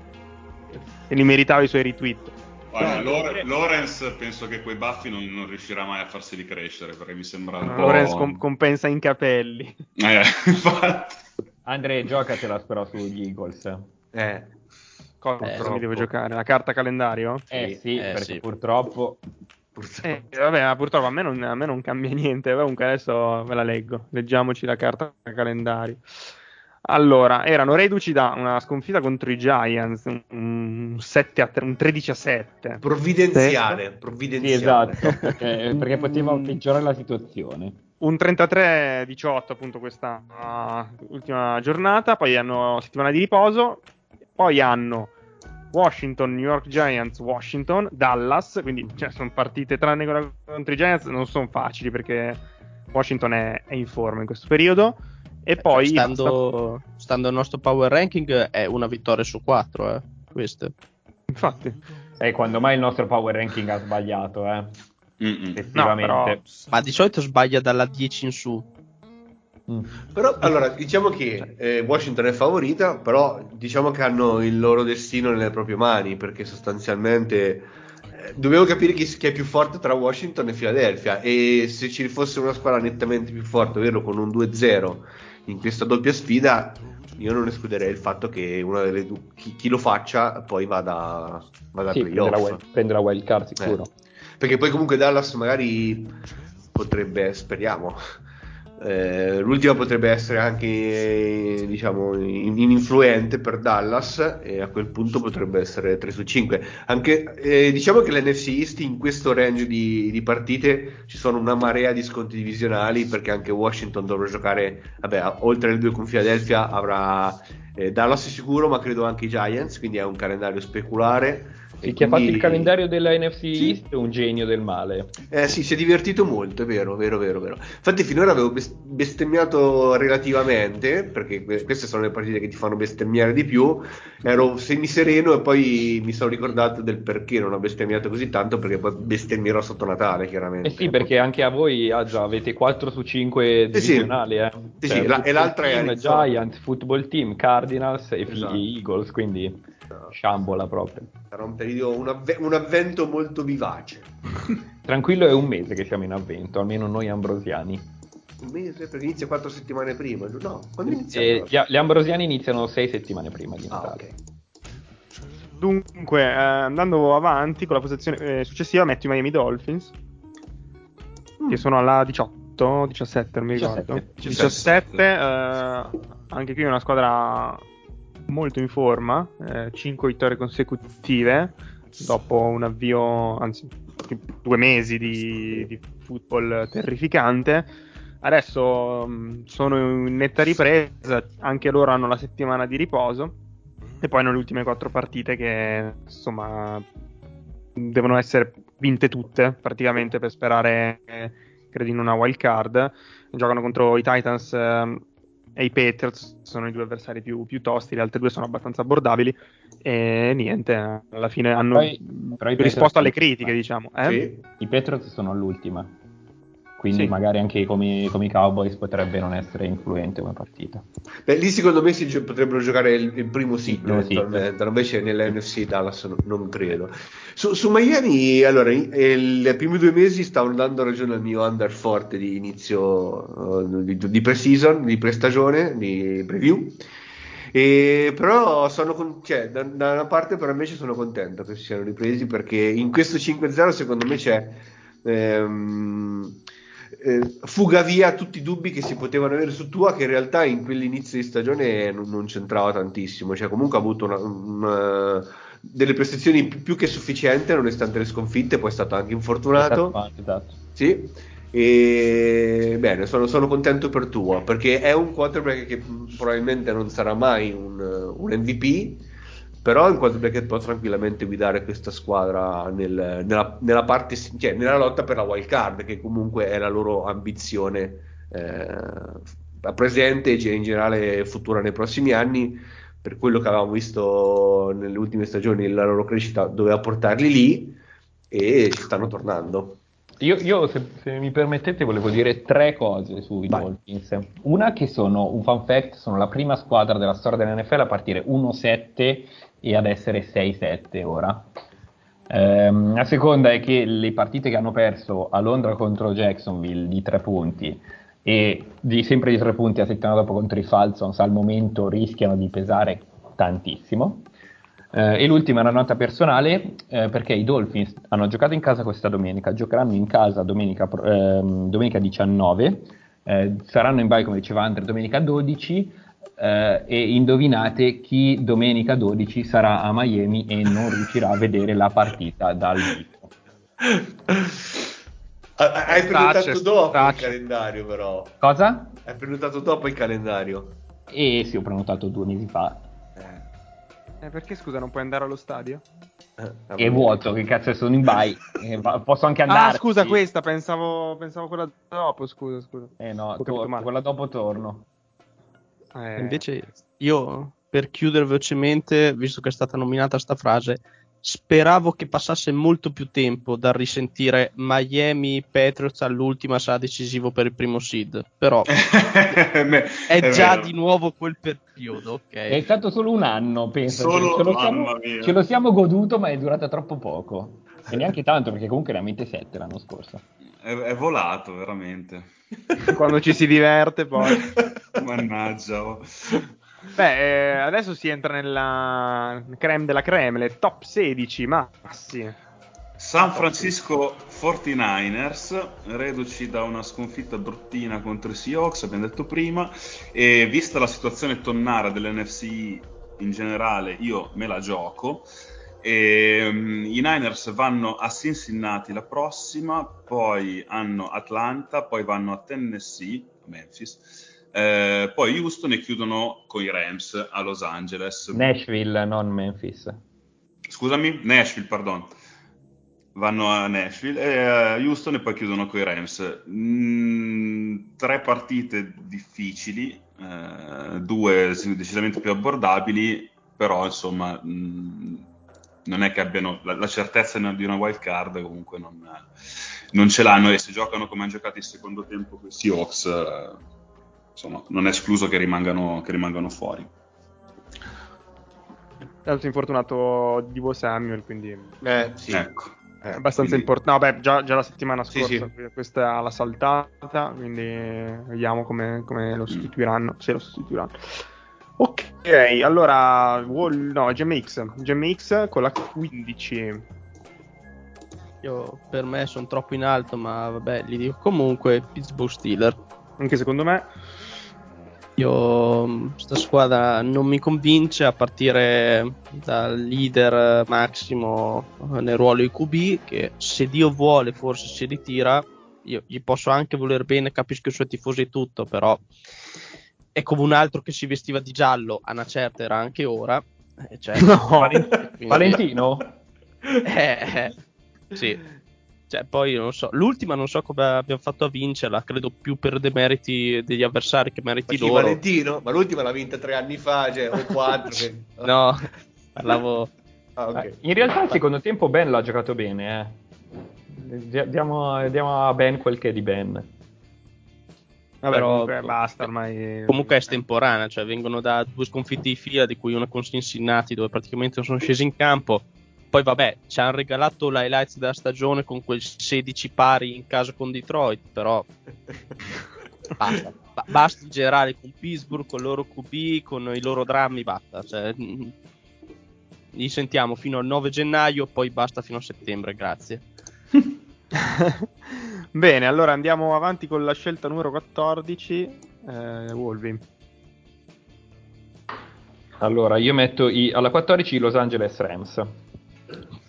E li meritava i suoi retweet. Guarda, Lore- Lorenz penso che quei baffi non, non riuscirà mai a farseli crescere perché mi sembra un po'... Lorenz com- compensa in capelli. Eh, [LAUGHS] infatti. Andre, giocatela però sugli Eagles. Eh. Cosa Purtroppo. mi devo giocare? La carta calendario? Eh sì, eh, perché sì. purtroppo... Eh, vabbè, purtroppo a me, non, a me non cambia niente. Comunque adesso ve la leggo. Leggiamoci la carta calendario. Allora, erano reduci da una sconfitta contro i Giants, un, 7 a 3, un 13 a 7. Provvidenziale, Sì, provvidenziale. esatto, perché, [LAUGHS] perché poteva peggiorare la situazione. Un 33-18 appunto questa uh, ultima giornata, poi hanno settimana di riposo, poi hanno Washington, New York Giants, Washington, Dallas, quindi cioè, sono partite tranne quella contro i Giants, non sono facili perché Washington è, è in forma in questo periodo. E poi stando, stando al nostro power ranking, è una vittoria su quattro. Eh, queste. infatti, E quando mai il nostro power ranking ha sbagliato, eh? No, però- Ma di solito sbaglia dalla 10 in su. Mm. Però allora diciamo che eh, Washington è favorita, però diciamo che hanno il loro destino nelle proprie mani, perché sostanzialmente eh, dobbiamo capire chi, chi è più forte tra Washington e Philadelphia e se ci fosse una squadra nettamente più forte, ovvero con un 2-0 in questa doppia sfida io non escluderei il fatto che una delle due, chi, chi lo faccia poi vada, vada Sì, a prende la, playoff. wild, prende la wild card sicuro. Eh. Perché poi comunque Dallas magari potrebbe, speriamo, eh, l'ultima potrebbe essere anche diciamo in- ininfluente per Dallas e a quel punto potrebbe essere 3 su 5 anche eh, diciamo che l'NFC East in questo range di, di partite ci sono una marea di sconti divisionali perché anche Washington dovrà giocare vabbè oltre alle due con Philadelphia avrà eh, Dallas sicuro ma credo anche i Giants quindi è un calendario speculare E chi ha fatto il calendario della NFC Sì. East è un genio del male. eh sì, si è divertito molto, è vero, vero, vero, vero. Infatti finora avevo bes- bestemmiato relativamente, perché que- queste sono le partite che ti fanno bestemmiare di più, ero semisereno e poi mi sono ricordato del perché non ho bestemmiato così tanto, perché poi bestemmierò sotto Natale, chiaramente. Eh sì, perché anche a voi ah, già avete 4 su 5 Eh sì. divisionali, eh. Sì, sì, la- e l'altra è team, Arizona. Giants, Football Team, Cardinals e Esatto. Eagles, quindi sciambola proprio. Sarà un periodo, un, avve- un avvento molto vivace. [LAUGHS] Tranquillo è un mese che siamo in avvento, almeno noi ambrosiani. Un mese, perché inizia quattro settimane prima, no? Quando inizia? E gli, gli ambrosiani iniziano 6 settimane prima di Ah, Natale. ok. Dunque, eh, andando avanti con la posizione eh, successiva, metto i Miami Dolphins, che sono alla 18, 17, non mi ricordo. 17. 17, eh, anche qui è una squadra molto in forma, 5 vittorie consecutive, dopo un avvio, anzi, due mesi di, di football terrificante. Adesso mh, sono in netta ripresa, anche loro hanno la settimana di riposo. E poi hanno le ultime quattro partite che insomma devono essere vinte tutte praticamente per sperare, eh, credo, in una wild card. Giocano contro i Titans ehm, e i Patriots, sono i due avversari più, più tosti, le altre due sono abbastanza abbordabili. E niente, alla fine hanno Poi- risposto Patriots- alle critiche, diciamo. eh? Sì. I Patriots sono all'ultima, quindi Sì. magari anche come, come i Cowboys potrebbe non essere influente come partita. Beh, lì secondo me si gio- potrebbero giocare il, il primo seed, eventualmente, invece nell'NFC Dallas non, non credo. Su, su Miami, allora, i i primi due mesi stavano dando ragione al mio under forte di inizio eh, di, di pre-season, di pre-stagione, di preview. E però sono con- cioè, da, da una parte però invece sono contento che si siano ripresi perché in questo 5-0 secondo me c'è ehm, eh, fuga via tutti i dubbi che si potevano avere su Tua che in realtà in quell'inizio di stagione non, non c'entrava tantissimo. Cioè comunque ha avuto una- una- delle prestazioni più, che sufficienti nonostante le sconfitte poi è stato anche infortunato. Esatto. sì, e bene, sono, sono contento per Tua perché è un quarterback che probabilmente non sarà mai un, un MVP, però un quarterback che può tranquillamente guidare questa squadra nel- nella, nella parte, cioè nella lotta per la wild card, che comunque è la loro ambizione eh, presente e in generale futura nei prossimi anni. Per quello che avevamo visto nelle ultime stagioni, la loro crescita doveva portarli lì e ci stanno tornando. Io, io, se, se mi permettete, volevo dire tre cose sui Vai. Dolphins. Una che sono, un fun fact, sono la prima squadra della storia dell'NFL a partire 1-7 e ad essere 6-7 ora. Ehm, la seconda è che le partite che hanno perso a Londra contro Jacksonville di tre punti e di, sempre di tre punti la settimana dopo contro i Falcons al momento rischiano di pesare tantissimo. Eh, e l'ultima è una nota personale eh, perché i Dolphins hanno giocato in casa questa domenica, giocheranno in casa domenica, ehm, domenica 19, eh, saranno in bye come diceva Andre domenica 12 eh, e indovinate chi domenica 12 sarà a Miami e non riuscirà a vedere la partita dal vivo. Hai prenotato dopo il stacce. calendario, però. Cosa? Hai prenotato dopo il calendario. E sì, ho prenotato due mesi fa. Eh, perché scusa, non puoi andare allo stadio? Eh, È vuoto, che cazzo sono in bye, [LAUGHS] eh, posso anche andare. Ah, scusa, questa, pensavo, pensavo quella dopo, scusa, scusa. Eh no, male. quella dopo torno. Eh, Invece io, per chiudere velocemente, visto che è stata nominata sta frase, speravo che passasse molto più tempo dal risentire Miami Patriots all'ultima sarà decisivo per il primo seed. Però [LAUGHS] Beh, è, già vero. di nuovo quel periodo, ok? È stato solo un anno, penso. Solo- ce, lo mamma siamo, mia. ce lo siamo goduto, ma è durata troppo poco. E neanche tanto, perché comunque era mente 7 l'anno scorso. È, è volato veramente. [LAUGHS] Quando ci si diverte poi. Mannaggia. oh. Beh, eh, adesso si entra nella creme della creme, le top 16 massi. San Francisco 49ers, reduci da una sconfitta bruttina contro i Seahawks, abbiamo detto prima, e vista la situazione tonnara dell'NFC in generale, io me la gioco. E, mm, I Niners vanno a Cincinnati la prossima, poi hanno Atlanta, poi vanno a Tennessee, a Memphis, eh, poi Houston e chiudono con i Rams a Los Angeles. Nashville, non Memphis. Scusami, Nashville, pardon. Vanno a Nashville e a Houston e poi chiudono con i Rams. Mm, tre partite difficili, eh, due decisamente più abbordabili, però insomma mm, non è che abbiano la, la certezza di una wild card, comunque non, non ce l'hanno e se giocano come hanno giocato il secondo tempo con i Seahawks, eh, insomma non è escluso che rimangano, che rimangano fuori. Tra l'altro infortunato Divo Samuel, quindi Eh, sì. Ecco. È abbastanza quindi- importante. No, beh, già, già la settimana Sì, scorsa sì. questa l'ha saltata, quindi vediamo come, come lo sostituiranno, se lo sostituiranno. Ok, allora, Wall, no, GMX, GMX con la 15. Io, per me sono troppo in alto, ma vabbè, li dico comunque Pittsburgh Steelers. Anche secondo me, Io sta squadra non mi convince a partire dal leader Massimo nel ruolo IQB che se Dio vuole forse si ritira io gli posso anche voler bene capisco i suoi tifosi e tutto però è come un altro che si vestiva di giallo a una certa era anche ora eh, cioè, No, quindi- Valentino? eh, eh, sì. Cioè, poi non so, l'ultima non so come abbiamo fatto a vincerla, credo più per demeriti degli avversari che Ma meriti chi, loro. Valentino? Ma l'ultima l'ha vinta tre anni fa, cioè, o quattro. che- [LAUGHS] No, parlavo [LAUGHS] Ah, ok. Eh, In realtà il secondo tempo Ben l'ha giocato bene, eh. Di- Diamo, diamo a Ben quel che è di Ben. Vabbè, Però- comunque basta ormai. comunque è estemporanea, cioè vengono da due sconfitte di fila, di cui una con Cincinnati, dove praticamente non sono scesi in campo. Poi vabbè, ci hanno regalato l'highlights della stagione con quel 16 pari in casa con Detroit, però [LAUGHS] basta. Ba- basta in generale con Pittsburgh, con il loro QB, con i loro drammi, basta. Cioè, mm, li sentiamo fino al 9 gennaio, poi basta fino a settembre, grazie. [LAUGHS] [LAUGHS] Bene, allora andiamo avanti con la scelta numero 14. Eh, Wolvi. Allora, io metto i- alla 14 i Los Angeles Rams. [LAUGHS]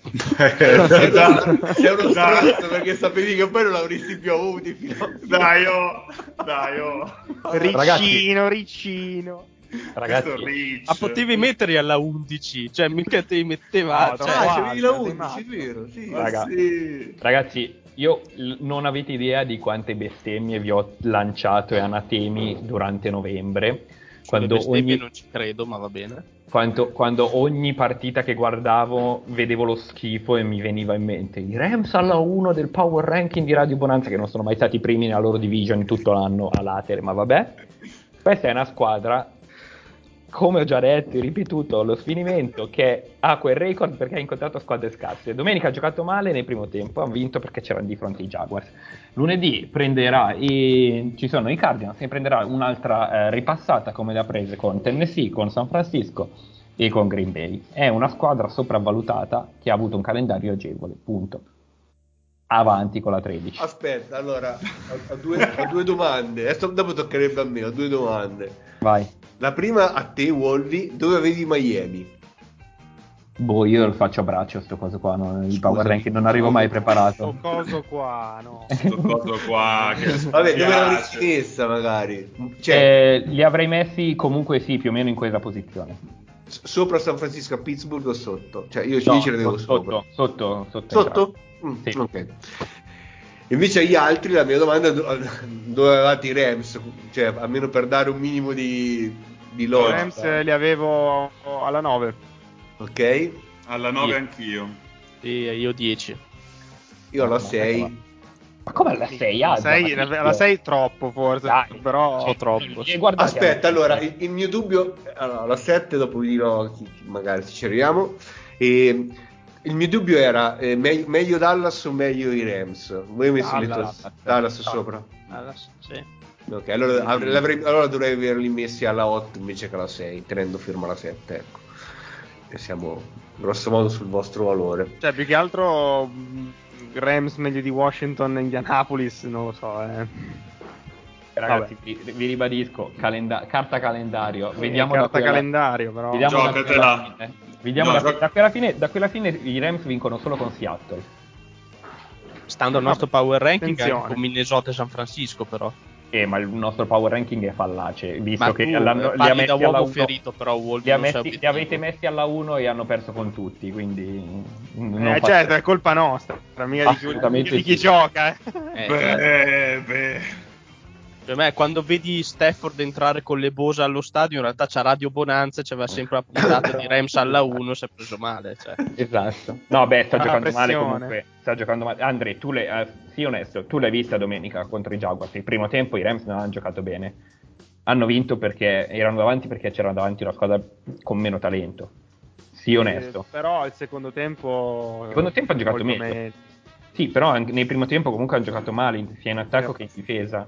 Uno sei uno stronzo perché sapevi che poi non l'avresti più avuti fino Dai, oh, dai, oh. Ragazzi- Riccino, riccino. Ragazzi, Questo rich. Ma potevi metterli alla 11, cioè mica te li metteva. No, cioè, Ah, c'avevi la sei 11, matto. è vero, sì. Raga. sì. Ragazzi, io non avete idea di quante bestemmie vi ho lanciato e anatemi durante novembre. sulle Quando bestemmie ogni, non ci credo, ma va bene. quando- quando ogni partita che guardavo vedevo lo schifo e mi veniva in mente i Rams alla 1 del power ranking di Radio Bonanza, che non sono mai stati primi nella loro division in tutto l'anno a latere, ma vabbè. Questa è una squadra, come ho già detto e ripetuto, allo sfinimento che ha quel record perché ha incontrato squadre scarse. Domenica ha giocato male nel primo tempo, ha vinto perché c'erano di fronte i Jaguars. Lunedì prenderà i, ci sono i Cardinals e prenderà un'altra eh, ripassata come le ha prese con Tennessee, con San Francisco e con Green Bay. È una squadra sopravvalutata che ha avuto un calendario agevole, punto. Avanti con la 13. Aspetta, allora, ho, due, ho due domande. Adesso dopo toccherebbe a me, ho due domande. Vai. La prima a te, Wolvi, dove vedi Miami? Boh, io lo faccio a braccio sto coso qua, non, il power ranking non arrivo mai Sto preparato. coso qua, no. Sto coso qua che [LAUGHS] Vabbè, dove l'avresti messa magari? Cioè, Eh, li avrei messi comunque sì, più o meno in quella posizione. s- sopra San Francisco a Pittsburgh o sotto? Cioè, io No, ci vedevo sopra. sotto, sotto, sotto. Mm, Sì. Ok. Invece agli altri la mia domanda dove avevate i Rams? Cioè, almeno per dare un minimo di, di I logica. Rams eh, li avevo alla 9. Ok? Alla 9 Sì. anch'io. Sì, io 10. Io alla Ma 6. Ma come alla 6? La 6 alla 6 troppo forse, Dai, però so troppo. E guardate, Aspetta, allora, il, il mio dubbio, allora, la 7 dopo vi dirò, magari ci arriviamo. E, il mio dubbio era eh, me- meglio Dallas o meglio i Rams? Voi mi avete Dallas. messo Dallas Dallas. sopra. Alla- sì. Ok, allora, avrei- allora dovrei averli messi alla 8 invece che alla 6, tenendo firma la 7, ecco. E siamo grosso modo sul vostro valore. Cioè, più che altro mh, Rams meglio di Washington e Indianapolis, non lo so, eh. Ragazzi, vi, vi ribadisco, calenda- carta calendario. Vediamo Eh, carta qui alla- calendario, però. Vediamo Giocatela. Vediamo No, da, gioc- da qui alla fine. Da qui alla fine i Rams vincono solo con Seattle. Stando al nostro power ranking Attenzione. anche con Minnesota e San Francisco, però. Eh, ma il nostro power ranking è fallace, visto Ma che tu l'hanno- li, ha messi da alla uomo 1 ferito, però li, ha messi- li avete messi alla 1 e hanno perso con tutti, quindi non Eh, certo, è colpa nostra, mica di, chi- di chi sì. gioca, eh. Eh, Beh, beh. Per me, quando vedi Stafford entrare con le Bose allo stadio, in realtà c'ha Radio Bonanza e c'aveva sempre la puntata di Rams alla [LAUGHS] 1, si è preso male. Cioè. Esatto. No, beh, sta giocando male comunque. Sta giocando male. Andre, tu le, eh, sii onesto, tu l'hai vista domenica contro i Jaguars. Il primo tempo i Rams non hanno giocato bene. Hanno vinto perché erano davanti perché c'era davanti una squadra con meno talento. Sii onesto. Eh, però il secondo tempo. Il secondo tempo ha giocato molto meglio. Sì, però anche nel primo tempo comunque hanno giocato male, sia in attacco Sì. che in difesa.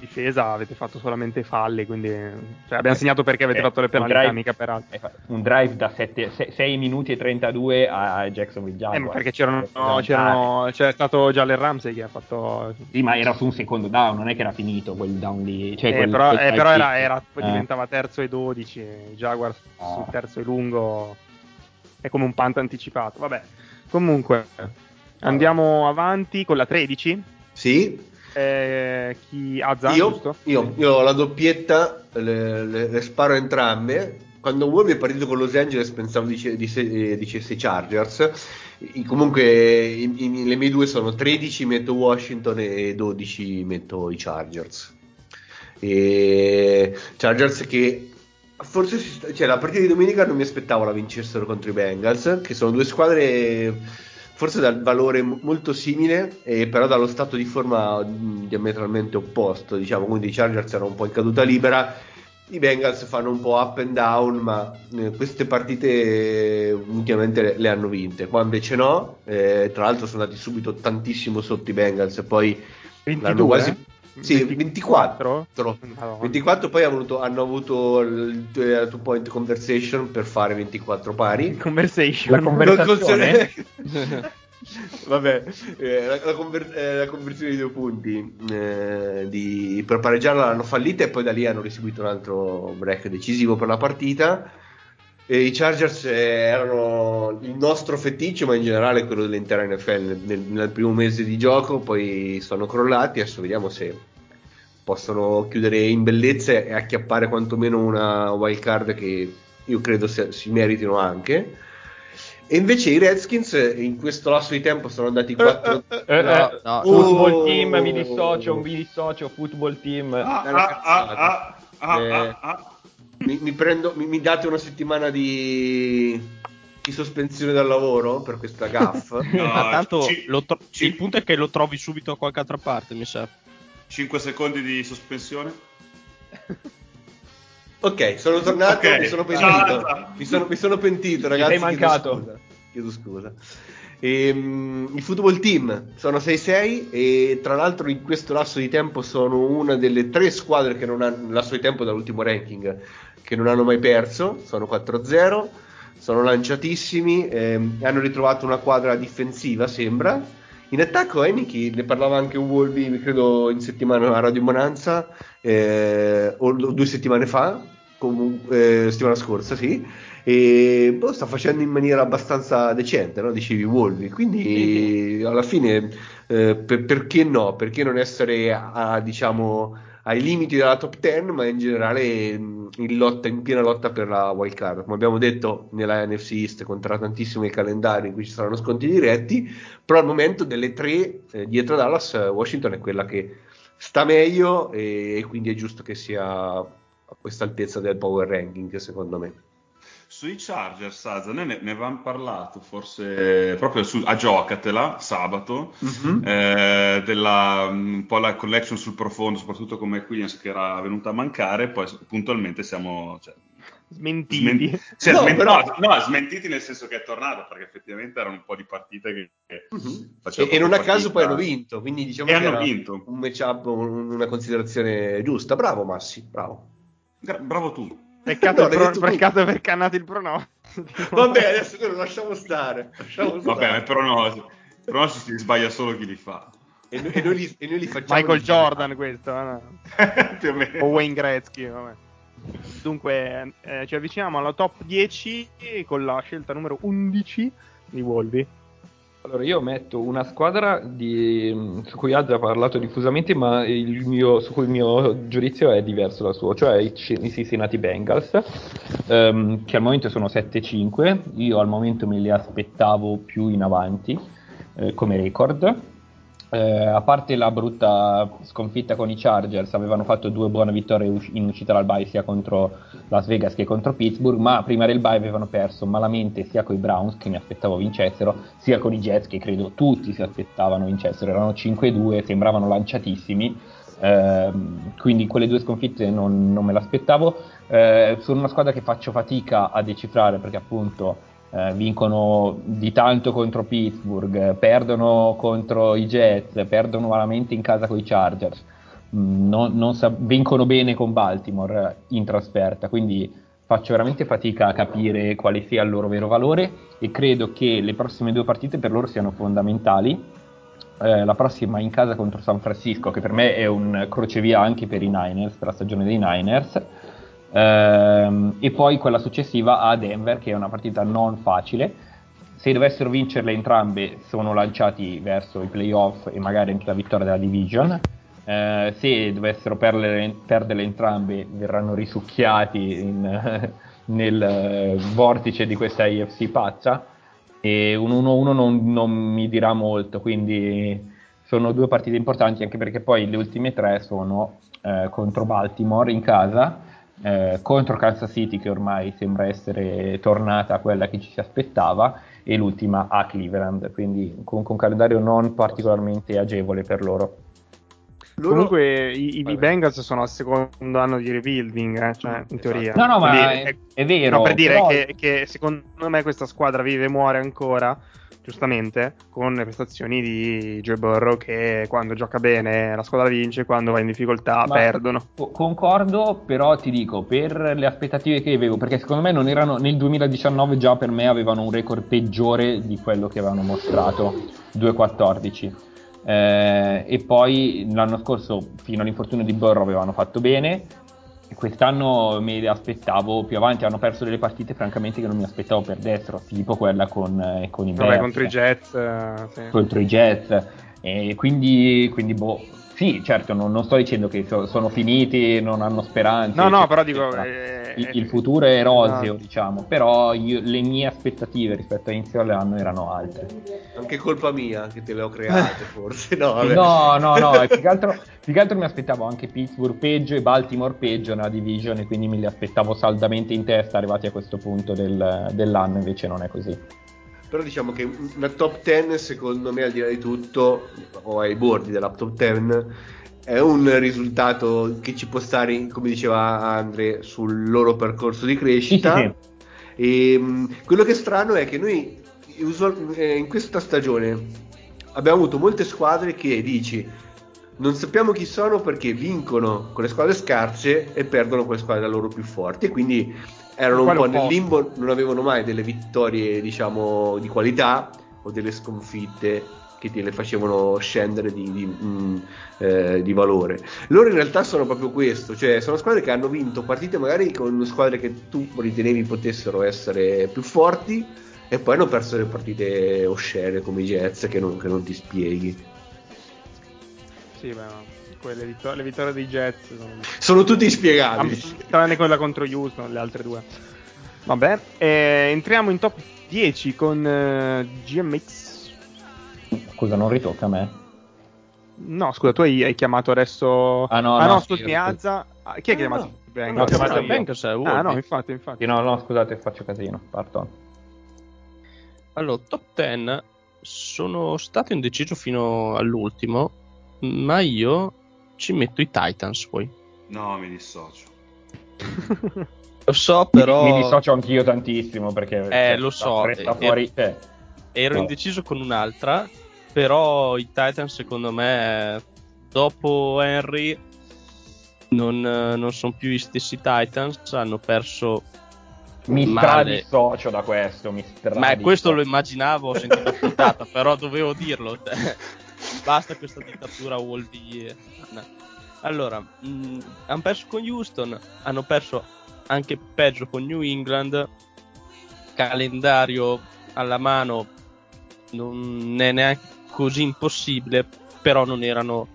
Difesa avete fatto solamente falli, quindi cioè, abbiamo segnato perché avete Eh, fatto le penalità, drive- mica per altro. Hai fatto Un drive da 6 minuti e 32 a Jacksonville Eh, Jaguars. ma perché c'erano, Eh, c'erano- c'è stato già Ramsey che ha fatto. Sì, ma era su un secondo down, non è che era finito quel down lì. Cioè, Eh, quel- però, quel eh, però era, era- poi Eh. diventava terzo e 12. i Jaguars Ah. sul terzo e lungo è come un punt anticipato. Vabbè, comunque andiamo avanti con la 13. Sì, Eh, chi Azza, io, giusto? io, io ho la doppietta, le, le- le sparo entrambe. Quando Wolf è partito con Los Angeles pensavo dice- dice- eh, dicesse i Chargers. I- comunque i- i- le mie due sono 13 metto Washington e 12 metto i Chargers. E Chargers che forse sta- cioè, la partita di domenica non mi aspettavo la vincessero contro i Bengals, che sono due squadre forse dal valore mo- molto simile, eh, però dallo stato di forma diametralmente opposto. Diciamo, quindi i Chargers erano un po' in caduta libera. I Bengals fanno un po' up and down, ma eh, queste partite eh, ultimamente le, le hanno vinte. Qua invece no, eh, tra l'altro sono andati subito tantissimo sotto i Bengals e poi 22, l'hanno quasi... Sì, 24. 24? Madonna. 24 poi hanno avuto, hanno avuto il il two point conversation per fare 24 pari. Conversation. La conversazione? [LAUGHS] Vabbè, eh, la, la conver- eh, la conversione di due punti eh, di, per pareggiarla l'hanno fallita e poi da lì hanno riseguito un altro break decisivo per la partita. E I Chargers eh, erano il nostro feticcio, ma in generale quello dell'intera NFL nel, nel- nel primo mese di gioco, poi sono crollati. Adesso vediamo se possono chiudere in bellezza e acchiappare quantomeno una wild card che io credo si, si meritino anche. E invece i Redskins eh, in questo lasso di tempo sono andati 4 Eh, No, eh, no. Football Oh. team, mi dissocio, mi dissocio, football team. Ah, ah, ah, ah, ah, Eh, ah, ah. Mi, mi prendo, mi, mi date una settimana di, di sospensione dal lavoro per questa gaff? [LAUGHS] No, Ma tanto ci- lo tro- ci- il punto è che lo trovi subito da qualche altra parte, mi sa. 5 secondi di sospensione. ok, sono tornato, Ok, mi sono pentito. Mi sono, mi sono pentito, ragazzi. sei chiedo mancato. scusa, Chiedo scusa. Ehm, I football team sono 6-6 e tra l'altro in questo lasso di tempo sono una delle tre squadre che non hanno lasso di tempo dall'ultimo ranking che non hanno mai perso, sono 4-0, sono lanciatissimi, ehm, hanno ritrovato una quadra difensiva sembra. In attacco Heineken, ne parlava anche Wolby, credo in settimana a Radio Bonanza, eh, o due settimane fa, comunque, eh, settimana scorsa, sì, e boh, sta facendo in maniera abbastanza decente, no? dicevi Wolby, quindi alla fine eh, per- perché no? Perché non essere a, diciamo ai limiti della top 10, ma in generale in, lotta, in piena lotta per la wild card. Come abbiamo detto, nella NFC East tantissimo il calendario in cui ci saranno sconti diretti, però al momento delle tre eh, dietro Dallas, eh, Washington è quella che sta meglio e, e quindi è giusto che sia a questa altezza del power ranking, secondo me. Sui Chargers, Saza, noi ne, ne avevamo parlato forse proprio su, a Giocatela sabato, Mhm. eh, della mm, un po' la collection sul profondo, soprattutto come Queens che era venuta a mancare, poi puntualmente siamo, cioè, Smentiti. Smen- cioè, No, smen- però- no, no, smentiti nel senso che è tornato, perché effettivamente erano un po' di partite che, che Mhm. facevano E, non a caso poi hanno vinto, quindi diciamo E che hanno vinto. un matchup, un- una considerazione giusta. Bravo Massi, bravo. Gra- Bravo tu. Peccato, No, il pro- peccato aver cannato il pronostico. [LAUGHS] Vabbè, adesso lo lasciamo stare. Lasciamo stare. Vabbè, però no, però si sbaglia solo chi li fa. E, noi, e noi li, e noi li facciamo. Michael Jordan questo, eh, no? [LAUGHS] O Wayne Gretzky, vabbè. Dunque, eh, ci avviciniamo alla top 10 con la scelta numero 11 di Wolby. Allora, io metto una squadra di- su cui ha parlato diffusamente, ma mio- su cui il mio giudizio è diverso dal suo, cioè i, i Cincinnati Bengals, ehm, che al momento sono 7-5. Io al momento me li aspettavo più in avanti eh, come record. Eh, a parte la brutta sconfitta con i Chargers, avevano fatto due buone vittorie in uscita dal bye sia contro Las Vegas che contro Pittsburgh, ma prima del bye avevano perso malamente sia con i Browns che mi aspettavo vincessero, sia con i Jets che credo tutti si aspettavano vincessero, erano 5-2, sembravano lanciatissimi. ehm, quindi quelle due sconfitte non, non me l'aspettavo. Eh, sono una squadra che faccio fatica a decifrare perché appunto eh, vincono di tanto contro Pittsburgh, perdono contro i Jets, perdono malamente in casa con i Chargers, Mm, non- non sa- vincono bene con Baltimore eh, in trasferta, quindi faccio veramente fatica a capire quale sia il loro vero valore e credo che le prossime due partite per loro siano fondamentali. Eh, la prossima in casa contro San Francisco, che per me è un crocevia anche per i Niners, per la stagione dei Niners. Ehm, e poi quella successiva a Denver, che è una partita non facile. Se dovessero vincerle entrambe, sono lanciati verso i playoff e magari anche la vittoria della division. Eh, se dovessero perderle, perderle entrambe, verranno risucchiati in- [LAUGHS] nel eh, vortice di questa IFC pazza. E un 1-1 non, non mi dirà molto, quindi sono due partite importanti anche perché poi le ultime tre sono eh, contro Baltimore in casa, eh, contro Kansas City che ormai sembra essere tornata a quella che ci si aspettava e l'ultima a Cleveland, quindi comunque un calendario non particolarmente agevole per loro. Loro- Comunque i, i. Bengals sono al secondo anno di rebuilding, eh, cioè in teoria. No, no, ma è, è vero. no, per dire però- che, che secondo me questa squadra vive e muore ancora, giustamente, con le prestazioni di Joe Burrow che quando gioca bene la squadra vince, quando va in difficoltà Ma- perdono. Co- Concordo, però ti dico, per le aspettative che avevo, perché secondo me non erano nel 2019 già per me avevano un record peggiore di quello che avevano mostrato 2-14. Eh, e poi l'anno scorso fino all'infortunio di Burrow avevano fatto bene quest'anno me le aspettavo più avanti, hanno perso delle partite francamente che non mi aspettavo perdessero, tipo quella con, eh, con i Vabbè, Bears contro i Jets. eh, sì. contro i Jets. E quindi, quindi boh, sì, certo, non, non sto dicendo che so- sono finiti, non hanno speranze. No, no, eccetera, però dico, eh, il, eh, il futuro è roseo, no. diciamo, però io- le mie aspettative rispetto all'inizio dell'anno erano altre. Anche colpa mia che te le ho create, [LAUGHS] forse. No, vabbè. No, no, no, e più che, altro, più che altro mi aspettavo anche Pittsburgh peggio e Baltimore peggio nella division e quindi me li aspettavo saldamente in testa arrivati a questo punto del- dell'anno, invece non è così. Però diciamo che una top 10, secondo me, al di là di tutto, o ai bordi della top 10, è un risultato che ci può stare, come diceva Andre, sul loro percorso di crescita. Sì, sì, E mh, quello che è strano è che noi eh, in questa stagione abbiamo avuto molte squadre che dici non sappiamo chi sono perché vincono con le squadre scarse e perdono con le squadre loro più forti e quindi erano un po' nel limbo, non avevano mai delle vittorie diciamo di qualità o delle sconfitte che te le facevano scendere di, di, mh, eh, di valore. Loro in realtà sono proprio questo, cioè sono squadre che hanno vinto partite magari con squadre che tu ritenevi potessero essere più forti e poi hanno perso le partite oscene come i Jets che non, che non ti spieghi. Sì, beh, no. Quelle vittor- le vittorie dei Jets sono... Sono tutti spiegabili. tranne quella contro Houston, le altre due. Vabbè, eh, entriamo in top 10 con eh, GMX. Scusa, non ritocca a me. No, scusa, tu hai, hai chiamato adesso. Ah, no, no, scusami, sì, Azza. Ah, chi è che ha No, chiamato? no. No, ho chiamato Ah, è Ah, no, infatti, infatti. Sì, no, no, scusate, faccio casino, pardon. Allora, top 10 sono stato indeciso fino all'ultimo, ma io ci metto i Titans poi. No, mi dissocio. [LAUGHS] Lo so, però. Mi, mi dissocio anch'io tantissimo perché. Eh, lo so. Resta eh, fuori. eh. Ero No. indeciso con un'altra, però i Titans secondo me dopo Henry non, non sono più gli stessi Titans, hanno perso Mi stradissocio da questo. Mi Ma questo lo immaginavo, ho sentito la puntata, [LAUGHS] però dovevo dirlo. Basta questa dittatura Woldy. Allora, mh, hanno perso con Houston, hanno perso anche peggio con New England. Calendario alla mano non è neanche così impossibile, però non erano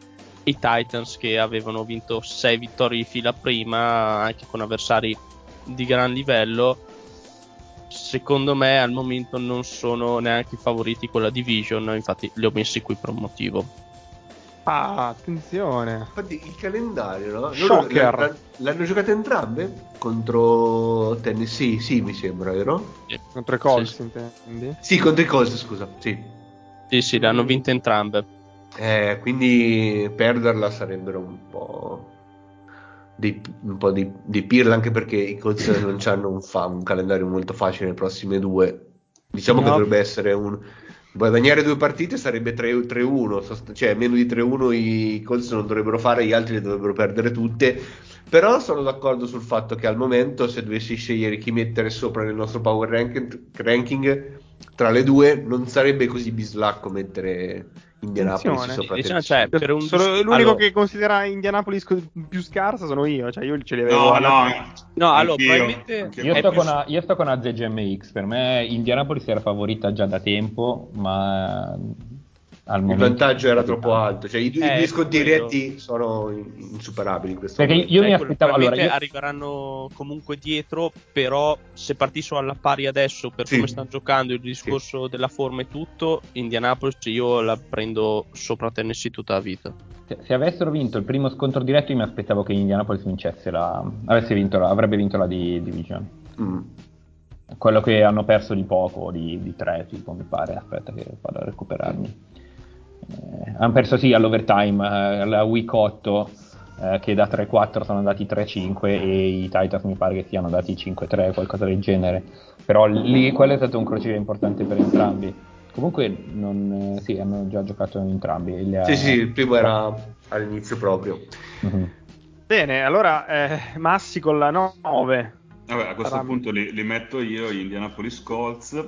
i Titans che avevano vinto 6 vittorie di fila prima, anche con avversari di gran livello secondo me al momento non sono neanche i favoriti con la division, infatti li ho messi qui per un motivo. Ah, attenzione. Infatti il calendario, no? Shocker. l- l- l'hanno giocate entrambe contro Tennessee, sì, mi sembra, vero? Contro i Colts, Sì, intendi? Sì, contro i Colts, scusa, sì. Sì, sì, le hanno vinte entrambe. Eh, quindi perderla sarebbero un po' dei, un po' di, di pirla anche perché i Colts non hanno un, fa- un calendario molto facile nelle prossime due. Diciamo che No. dovrebbe essere un guadagnare due partite sarebbe 3 3-1, sost- cioè meno di 3-1 i Colts non dovrebbero fare, gli altri le dovrebbero perdere tutte. Però sono d'accordo sul fatto che al momento, se dovessi scegliere chi mettere sopra nel nostro power ranking, ranking tra le due, non sarebbe così bislacco mettere Indianapolis sopra Diciamo, cioè, per un Solo- l'unico allora- che considera Indianapolis più scarsa sono io, cioè io ce li avevo No, alla- no, No, allora, probabilmente- Io sto, con a, io sto con AZGMX, per me Indianapolis era favorita già da tempo, ma Il vantaggio era troppo alto, cioè i, due- Eh, due sconti diretti sono in- insuperabili in questo Perché momento. io mi Cioè, aspettavo... Allora, io- arriveranno comunque dietro, però se partissero alla pari adesso per Sì. come stanno giocando il discorso della forma e tutto, Indianapolis io la prendo sopra Tennessee tutta la vita. se, se avessero vinto il primo scontro diretto, io mi aspettavo che Indianapolis vincesse la... avesse vinto la- avrebbe vinto la di- division. Mm. Quello che hanno perso di poco, di, di tre, tipo, mi pare. Aspetta che vado a recuperarmi. Eh, hanno perso sì all'overtime, eh, alla week 8, eh, che da 3-4 sono andati 3-5 e i Titans mi pare che siano andati 5-3, qualcosa del genere. Però lì quello è stato un crociere importante per entrambi. Comunque, non, eh, sì, hanno già giocato entrambi. Il- Sì, sì, il primo era all'inizio proprio. Mhm. Bene, allora eh, Massi con la 9. Vabbè, a questo Sarà- punto li, li metto io, gli Indianapolis Colts,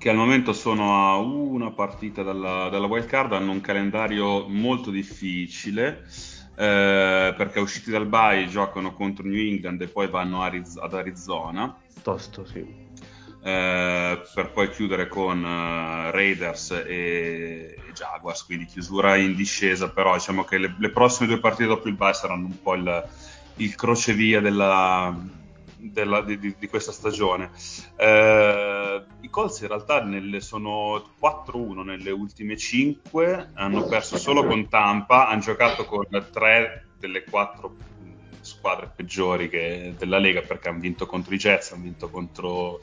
che al momento sono a una partita dalla, dalla wild card, hanno un calendario molto difficile, eh, perché usciti dal bye giocano contro New England e poi vanno a Ariz- ad Arizona, Tosto, sì. eh, per poi chiudere con eh, Raiders e, e Jaguars, quindi chiusura in discesa, però diciamo che le, le prossime due partite dopo il bye saranno un po' il, il crocevia della, della- di, di- questa stagione. Eh, I Colts in realtà nelle- sono 4-1 nelle ultime 5, hanno perso solo con Tampa, hanno giocato con tre delle quattro mh, squadre peggiori che- della Lega perché hanno vinto contro i Jets, hanno vinto contro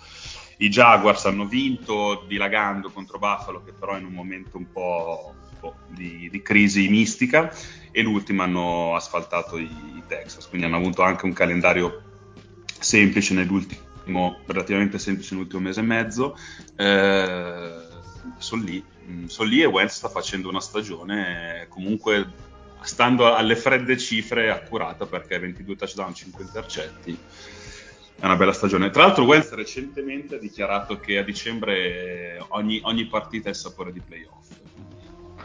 i Jaguars, hanno vinto dilagando contro Buffalo che però in un momento un po' po' di, di crisi mistica e l'ultima hanno asfaltato i, i Texas, quindi hanno avuto anche un calendario semplice nell'ultimo, relativamente semplice nell'ultimo mese e mezzo. Eh, sono lì, mm, sono lì e Wentz sta facendo una stagione eh, comunque stando alle fredde cifre accurata perché 22 touchdown, 5 intercetti. È una bella stagione. Tra l'altro, Wentz recentemente ha dichiarato che a dicembre ogni, ogni partita è sapore di playoff.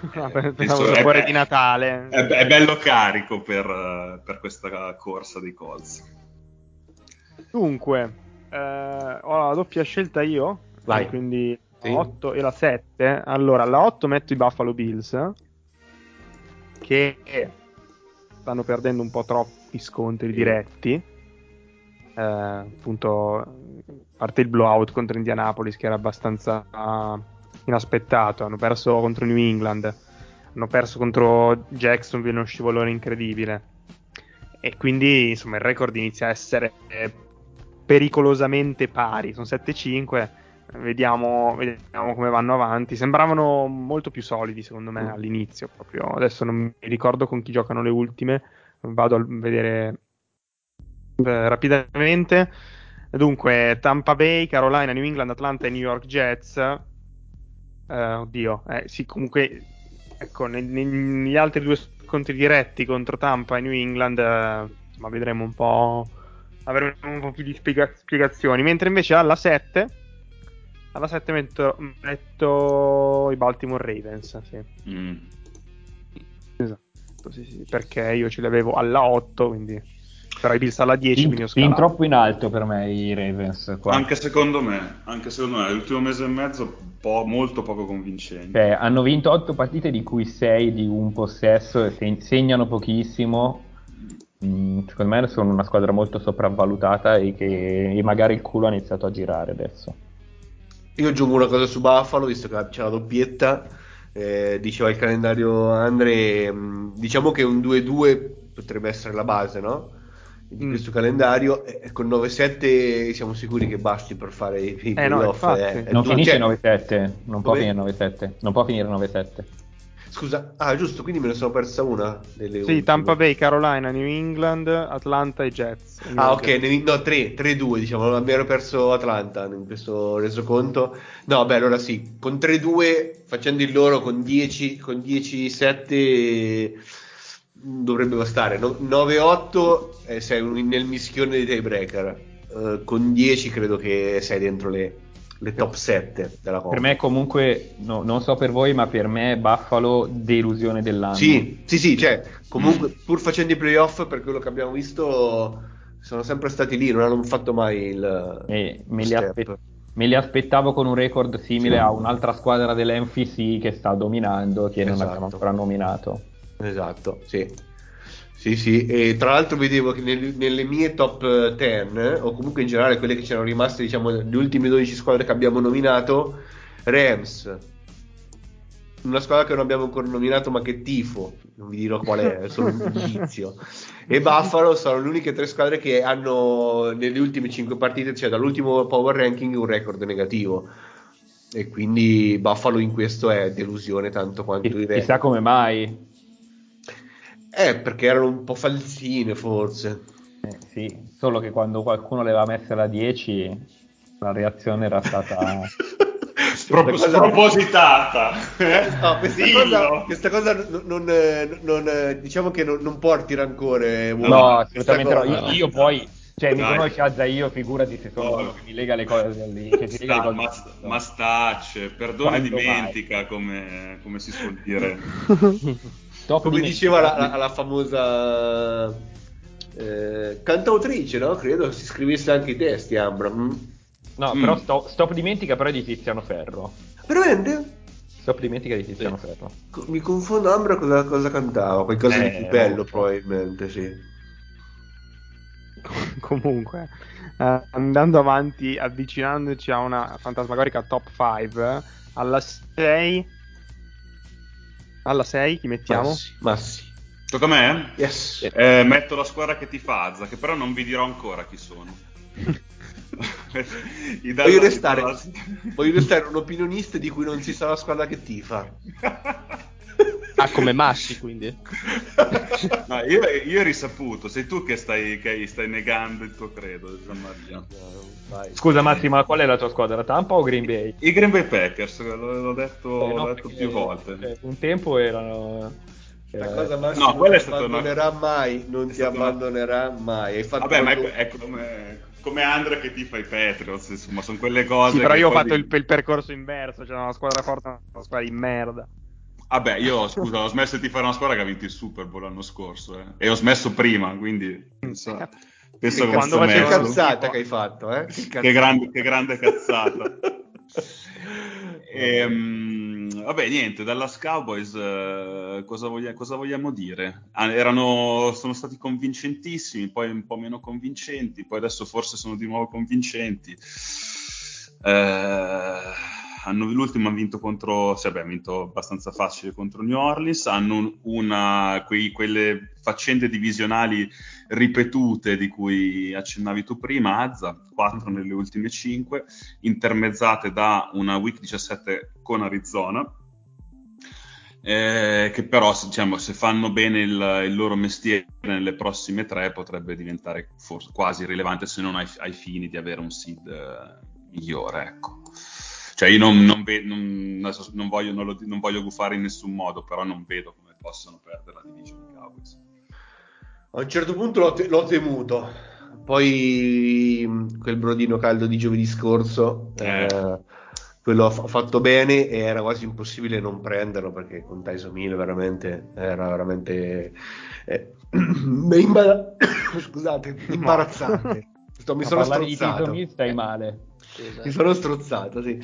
[LAUGHS] Ah, Eh, pensavo penso- il è- sapore di Natale. È, è bello carico per, eh, per questa corsa dei Colts. Dunque, eh, ho la doppia scelta io, Vai. quindi Sì. la 8 e la 7. Allora, la 8 metto i Buffalo Bills, che stanno perdendo un po' troppi scontri Sì. diretti. Eh, appunto, a parte il blowout contro Indianapolis, che era abbastanza inaspettato. Hanno perso contro New England, hanno perso contro Jacksonville, uno scivolone incredibile. E quindi, insomma, il record inizia a essere eh, pericolosamente pari. Sono 7-5. Vediamo, vediamo come vanno avanti. Sembravano molto più solidi, secondo me, all'inizio. Proprio adesso non mi ricordo con chi giocano le ultime. Vado a vedere Beh, rapidamente. Dunque, Tampa Bay, Carolina, New England, Atlanta e New York Jets. Eh, oddio, eh, sì, comunque, ecco, neg- negli altri due scontri diretti contro Tampa e New England, eh, insomma, vedremo un po'. Avremo un po' più di spiega- spiegazioni. Mentre invece alla 7, alla 7 metto, metto i Baltimore Ravens. Sì. Mm. Esatto, sì, sì, perché io ce li avevo alla 8, quindi però i Bills alla 10, Fin, quindi ho fin troppo in alto per me i Ravens. Qua. Anche secondo me, anche secondo me, l'ultimo mese e mezzo po- molto poco convincente. Cioè, hanno vinto 8 partite di cui 6 di un possesso e se- segnano pochissimo. Mm, secondo me sono una squadra molto sopravvalutata e che e magari il culo ha iniziato a girare adesso. Io aggiungo una cosa su Buffalo, visto che c'è la doppietta. eh, diceva il calendario Andre, mh, diciamo che un 2-2 potrebbe essere la base, no? Di Mm. questo calendario. E con 9-7 siamo sicuri che basti per fare i, i Eh no, playoff. eh. Non finisce cioè, 9-7, non può Come? finire 9-7, non può finire 9-7. Scusa, ah giusto, quindi me ne sono persa una delle Sì, ultime. Tampa Bay, Carolina, New England, Atlanta e Jets. Ah, ok, ne- no, 3, 3-2, diciamo, abbiamo perso Atlanta in questo resoconto. No, beh, allora sì, con 3-2, facendo il loro con 10, con 10-7 mh, dovrebbe bastare. No- 9-8 eh, sei un- nel mischione dei tiebreaker. Eh, con 10 credo che sei dentro le, le top 7 della Coppa. Per me comunque, no- non so per voi, ma per me Buffalo delusione dell'anno. Sì, sì, sì, cioè, comunque, pur facendo i playoff, per quello che abbiamo visto, sono sempre stati lì, non hanno fatto mai il E me, li step. aspe- me li aspettavo con un record simile a un'altra squadra dell'NFC che sta dominando, che non Esatto. abbiamo ancora nominato. Esatto, sì. Sì, sì, e tra l'altro vedevo che nel- nelle mie top 10, o comunque in generale quelle che c'erano rimaste, diciamo, le ultime 12 squadre che abbiamo nominato, Rams, una squadra che non abbiamo ancora nominato ma che tifo, non vi dirò qual è, è [LAUGHS] solo un indizio, e Buffalo sono le uniche tre squadre che hanno nelle ultime 5 partite, cioè dall'ultimo power ranking, un record negativo. E quindi Buffalo in questo è delusione tanto quanto i Chi- Rams. Chissà come mai. Eh, perché erano un po' falsine, forse. Eh, sì, solo che quando qualcuno le aveva messe alla 10, la reazione era stata... [LAUGHS] Proprio spropositata. No, questa, cosa, [LAUGHS] questa cosa non, non, eh, non, eh, diciamo che non, non porti rancore. uomo. No, assolutamente no. Io, io poi, cioè, mi Dai. conosci Azza, io figurati se sono No. uno che mi lega le cose lì. Che si lega le cose mas- no. mastacce, perdona e dimentica, come, come si suol dire. [LAUGHS] Top Come di- diceva la, la- la famosa eh, cantautrice, no? Credo si scrivesse anche i testi, Ambra. Mm. No, Mm. però stop, stop dimentica però è di Tiziano Ferro. Veramente? Stop dimentica di Tiziano Ferro. Co- Mi confondo Ambra cosa, cosa cantava, qualcosa di Eh, più bello probabilmente, sì. Comunque, eh, andando avanti, avvicinandoci a una fantasmagorica top 5, alla 6... Alla 6 chi mettiamo? Massi, Massi. Tocca a me? Yes. Eh, metto la squadra che ti fazza, che però non vi dirò ancora chi sono. [LAUGHS] Voglio restare, voglio restare un opinionista di cui non si sa la squadra che tifa. [LAUGHS] Ah, come Massi, quindi. [LAUGHS] No, io, io ho risaputo, sei tu che stai, che stai negando il tuo credo. Scusa Massimo, ma qual è la tua squadra? Tampa o Green Bay? I Green Bay Packers, l'ho, detto, Eh, no, l'ho detto più volte. eh, un tempo erano... La eh, cosa Massimo no, quella non ti stata una- abbandonerà mai, non è ti stata una- abbandonerà mai. Hai fatto Vabbè, ma è, è come, come Andrea che ti fa i Patriots, insomma, sono quelle cose Sì, però io ho fatto di- il, il percorso inverso, cioè una squadra forte una squadra di merda. Vabbè, io [LAUGHS] scusa, ho smesso di fare una squadra che ha vinto il Super Bowl l'anno scorso, eh. E ho smesso prima, quindi penso, penso che che quando facevo cazzata che hai fatto, eh? Che, Che grande, che grande cazzata. [LAUGHS] Ehm, vabbè, niente, Dallas Cowboys, eh, cosa, voglia- cosa vogliamo dire? Ah, erano, sono stati convincentissimi, poi un po' meno convincenti, poi adesso forse sono di nuovo convincenti. Eh, hanno, l'ultimo hanno vinto contro, sì, vabbè, hanno vinto abbastanza facile contro New Orleans, hanno una, quei- quelle faccende divisionali ripetute di cui accennavi tu prima, Azza, 4 nelle ultime 5, intermezzate da una week 17 con Arizona. eh, che però diciamo, se fanno bene il, il, loro mestiere nelle prossime tre potrebbe diventare forse quasi rilevante se non ai, ai fini di avere un seed eh, migliore. Ecco. Cioè io non, non, ve, non, non voglio, lo, non, voglio, gufare in nessun modo, però non vedo come possano perdere la division di Cowboys. A un certo punto l'ho, te- l'ho temuto, poi quel brodino caldo di giovedì scorso... Eh. Eh, quello ha fatto bene e era quasi impossibile non prenderlo perché con Tyson Hill veramente era veramente eh, [CLEARS THROAT] imba- [COUGHS] scusate imbarazzante. Sto, [LAUGHS] mi sono strozzato. Di stai male esatto. mi sono strozzato sì.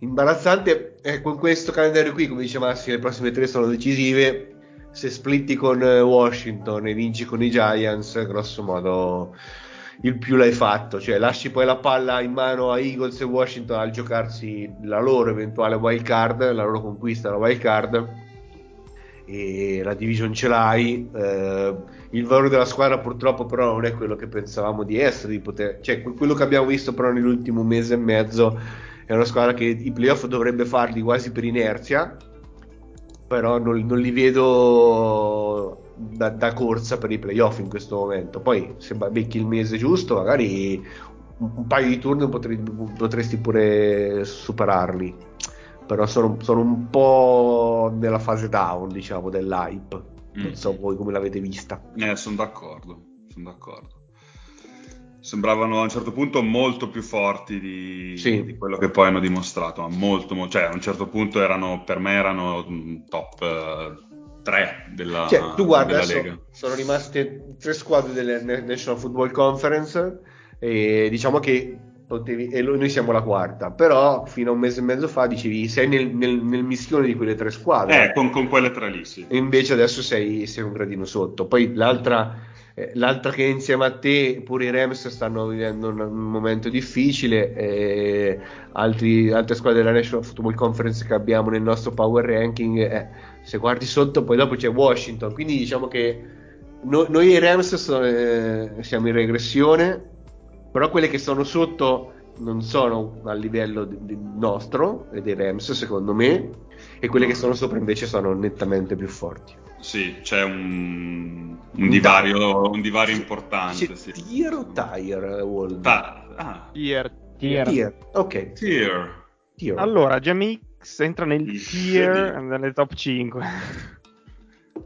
imbarazzante eh, con questo calendario qui come dice Massi le prossime tre sono decisive se splitti con Washington e vinci con i Giants grosso modo il più l'hai fatto, cioè lasci poi la palla in mano a Eagles e Washington al giocarsi la loro eventuale wild card, la loro conquista la wild card e la division ce l'hai. Eh, il valore della squadra purtroppo però non è quello che pensavamo di essere, di poter, cioè quello che abbiamo visto però nell'ultimo mese e mezzo è una squadra che i playoff dovrebbe farli quasi per inerzia, però non, non li vedo da, da, corsa per i playoff in questo momento. Poi se becchi il mese giusto, magari un, paio di turni potresti pure superarli. Però sono, sono, un po' nella fase down, diciamo, dell'hype. Mm. Non so voi come l'avete vista. Eh, sono d'accordo, sono d'accordo. Sembravano a un certo punto molto più forti di, sì. di quello che poi hanno dimostrato. Molto, molto, cioè, a un certo punto erano, per me erano top 3 della, cioè, tu guarda, della Lega. Sono rimaste tre squadre delle National Football Conference e diciamo che potevi, e noi siamo la quarta, però fino a un mese e mezzo fa dicevi sei nel, nel, nel mischione di quelle tre squadre. Eh, con, con quelle tre lì, sì. E invece adesso sei, sei un gradino sotto. Poi l'altra... Eh, l'altra che insieme a te, pure i Rams stanno vivendo un, un momento difficile, eh, altri, altre squadre della National Football Conference che abbiamo nel nostro power ranking, eh, se guardi sotto poi dopo c'è Washington, quindi diciamo che no, noi i Rams sono, eh, siamo in regressione, però quelle che sono sotto non sono a livello di, di nostro e dei Rams secondo me e quelle che sono sopra invece sono nettamente più forti. Sì, c'è un, un, divario, un divario, importante. C'è sì. Tier o tire, Wald? Ta- ah. Tier. Tier. tier. Ok. Tier. tier. Allora, Jamie entra nel tier nelle top 5.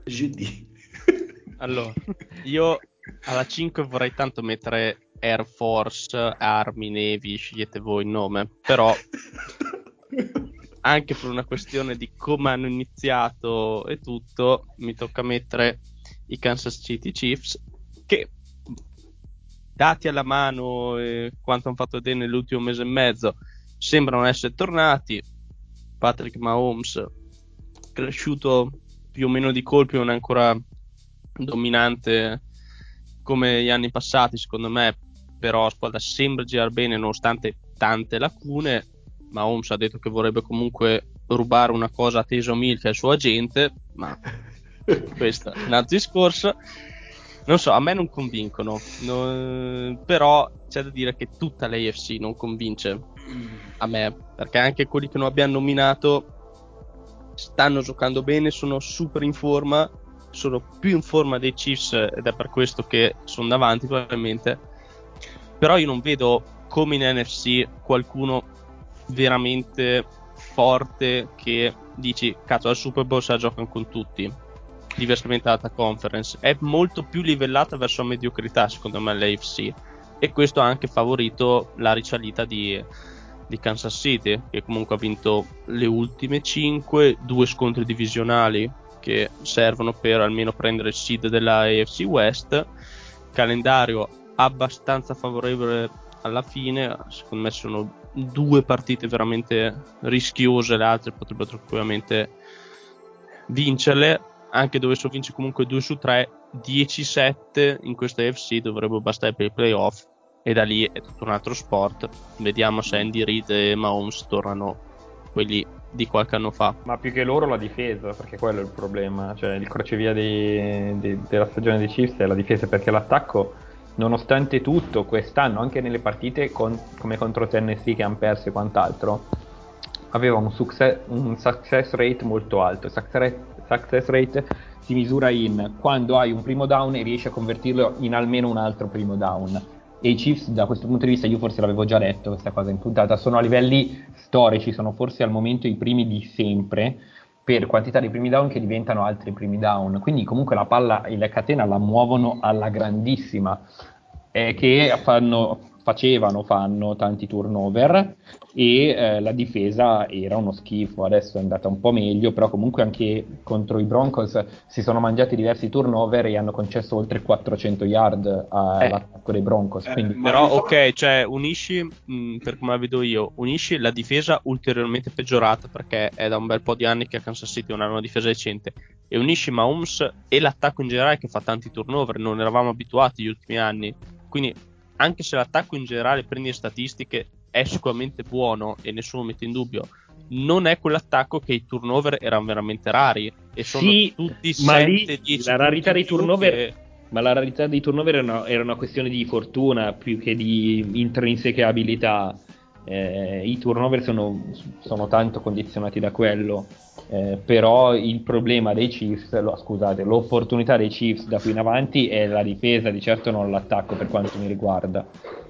GD. Allora, io alla 5 vorrei tanto mettere Air Force, Army, Navy, scegliete voi il nome, però anche per una questione di come hanno iniziato e tutto, mi tocca mettere i Kansas City Chiefs che dati alla mano e quanto hanno fatto vedere nell'ultimo mese e mezzo sembrano essere tornati. Patrick Mahomes cresciuto più o meno di colpi non è ancora dominante come gli anni passati secondo me però la squadra sembra girare bene nonostante tante lacune Mahomes ha detto che vorrebbe comunque rubare una cosa a Taysom Hill che è il suo agente ma [LAUGHS] questo è un altro discorso. Non so, a me non convincono, no, però c'è da dire che tutta l'AFC non convince a me, perché anche quelli che non abbiamo nominato stanno giocando bene, sono super in forma, sono più in forma dei Chiefs ed è per questo che sono davanti probabilmente, però io non vedo come in NFC qualcuno veramente forte che dici cazzo al Super Bowl se la giocano con tutti. Diversamente dalla conference. È molto più livellata verso la mediocrità secondo me l'AFC e questo ha anche favorito la risalita di, di Kansas City che comunque ha vinto le ultime 5 due scontri divisionali che servono per almeno prendere il seed della AFC West. Calendario abbastanza favorevole alla fine secondo me sono due partite veramente rischiose le altre potrebbero tranquillamente vincerle anche dovessero vincere comunque 2 su 3, 10-7 in questa AFC dovrebbero bastare per i playoff e da lì è tutto un altro sport. Vediamo se Andy Reid e Mahomes tornano quelli di qualche anno fa. Ma più che loro la difesa, perché quello è il problema, cioè il crocevia di, di, della stagione dei Chiefs è la difesa perché l'attacco nonostante tutto quest'anno anche nelle partite con, come contro Tennessee che hanno perso e quant'altro aveva un success, un success rate molto alto. Success success rate si misura in quando hai un primo down e riesci a convertirlo in almeno un altro primo down. E i Chiefs, da questo punto di vista, io forse l'avevo già detto questa cosa in puntata, sono a livelli storici, sono forse al momento i primi di sempre per quantità di primi down che diventano altri primi down. Quindi comunque la palla e la catena la muovono alla grandissima, eh, che fanno, facevano, fanno tanti turnover e eh, la difesa era uno schifo, adesso è andata un po' meglio, però comunque anche contro i Broncos si sono mangiati diversi turnover e hanno concesso oltre 400 yard all'attacco eh. dei Broncos. Eh, però ok, cioè unisci, mh, mm, per come la vedo io, unisci la difesa ulteriormente peggiorata perché è da un bel po' di anni che a Kansas City non ha una difesa decente e unisci Mahomes e l'attacco in generale che fa tanti turnover, non eravamo abituati gli ultimi anni. Quindi anche se l'attacco in generale prendi le statistiche è sicuramente buono e nessuno mette in dubbio, non è quell'attacco che i turnover erano veramente rari e sono sì, tutti ma 7, lì 10 la rarità dei turnover che... ma la rarità dei turnover era una, era una, questione di fortuna più che di intrinseca abilità eh, i turnover sono, sono, tanto condizionati da quello eh, però il problema dei Chiefs lo, scusate l'opportunità dei Chiefs da qui in avanti è la difesa di certo non l'attacco per quanto mi riguarda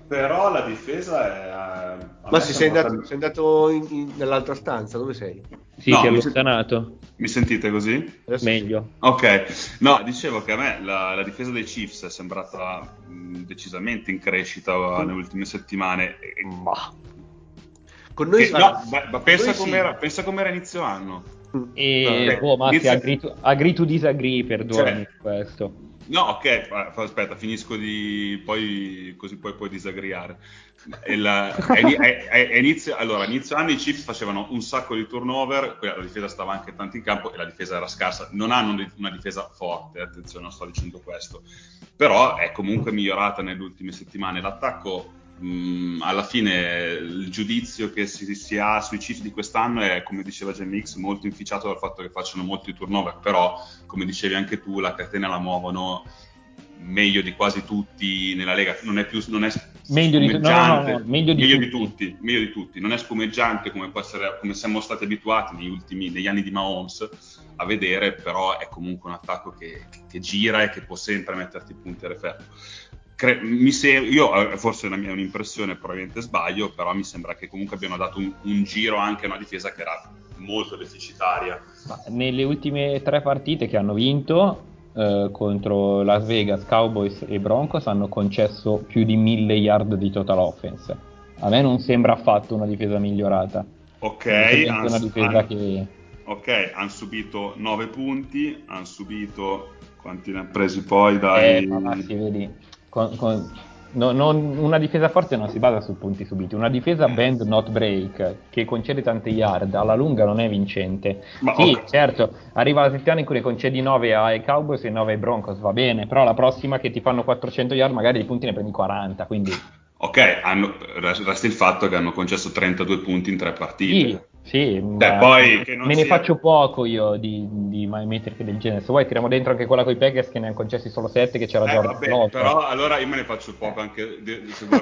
però la difesa è. Eh, Ma si sei andato, sei andato in, in, nell'altra stanza? Dove sei? Sì, no, ti allontanato. Mi sentite così? Adesso Meglio. Ok, no, dicevo che a me la, la difesa dei Chiefs è sembrata mh, decisamente in crescita mm. nelle ultime settimane. Ma. Con noi che, no, beh, pensa, com'era, sì. pensa com'era inizio anno. E, no, boh, ma inizio... agree, to, agree to disagree, perdonami cioè, questo. No, ok, aspetta, finisco di. poi così poi puoi disagriare. Il, è, è, è inizio, allora, inizio anni i Chiefs facevano un sacco di turnover, la difesa stava anche tanto in campo e la difesa era scarsa. Non hanno una difesa forte, attenzione, non sto dicendo questo, però è comunque migliorata nelle ultime settimane. L'attacco mh, mm, alla fine il giudizio che si, si, ha sui Chiefs di quest'anno è, come diceva Jamix, molto inficiato dal fatto che facciano molti turnover, però come dicevi anche tu, la catena la muovono meglio di quasi tutti nella Lega, non è più non è meglio, di, no, no, no, meglio, di, meglio tutti. di, tutti. meglio di tutti, non è spumeggiante come può essere come siamo stati abituati negli ultimi negli anni di Mahomes a vedere, però è comunque un attacco che, che gira e che può sempre metterti punti a referto. Cre- sem- io eh, forse la mia è un'impressione, probabilmente sbaglio, però mi sembra che comunque abbiano dato un, un giro anche a una difesa che era molto deficitaria. Nelle ultime tre partite che hanno vinto eh, contro Las Vegas, Cowboys e Broncos hanno concesso più di mille yard di total offense. A me non sembra affatto una difesa migliorata. Ok, han, una difesa han, che... ok, hanno subito 9 punti, hanno subito quanti ne ha presi poi dai... Eh, ma sì, vedi con, con, no, non, una difesa forte non si basa su punti subiti, una difesa bend not break che concede tante yard alla lunga non è vincente. Ma sì, okay. certo, arriva la settimana in cui ne concedi 9 ai Cowboys e 9 ai Broncos, va bene, però la prossima che ti fanno 400 yard magari i punti ne prendi 40, quindi... Ok, hanno, resta il fatto che hanno concesso 32 punti in tre partite. Sì, sì, Beh, poi me sia... ne faccio poco io di, di metriche del genere. Se vuoi, tiriamo dentro anche quella con i Packers che ne hanno concessi solo 7, che c'era eh, Jordan vabbè, Love. Però allora io me ne faccio poco anche.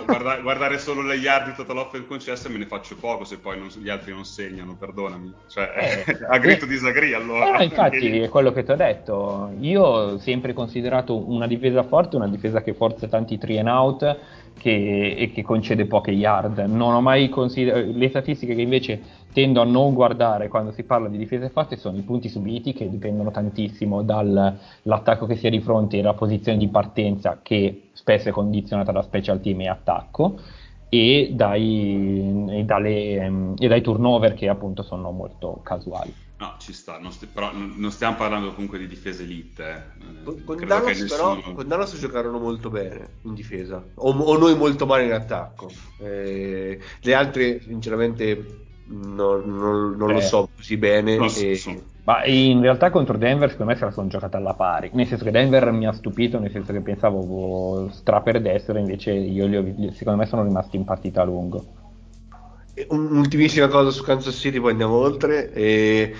guarda, guardare solo le yard di total offense concesse me ne faccio poco se poi non, gli altri non segnano, perdonami. Cioè, eh, [LAUGHS] agrito eh, disagri allora. Eh, infatti, è quello che ti ho detto. Io ho sempre considerato una difesa forte, una difesa che forza tanti three and out che, e che concede poche yard. Non ho mai considerato le statistiche che invece tendo a non guardare quando si parla di difese fatte sono i punti subiti che dipendono tantissimo dall'attacco che si ha di fronte e dalla posizione di partenza che spesso è condizionata da special team e attacco e dai, e dalle, e dai turnover che appunto sono molto casuali. No, ci sta, non sti- però non stiamo parlando comunque di difesa elite. Eh. Con, con Dallas, nessuno... però, con Dallas giocarono molto bene in difesa, o, o noi molto male in attacco. Eh, le altre, sinceramente, non, non, non eh, lo so così bene. E... So. Ma in realtà contro Denver secondo me se la sono giocata alla pari, nel senso che Denver mi ha stupito, nel senso che pensavo straperdessero, invece io li ho, secondo me sono rimasti in partita a lungo. Un'ultimissima cosa su Kansas City, poi andiamo oltre. E,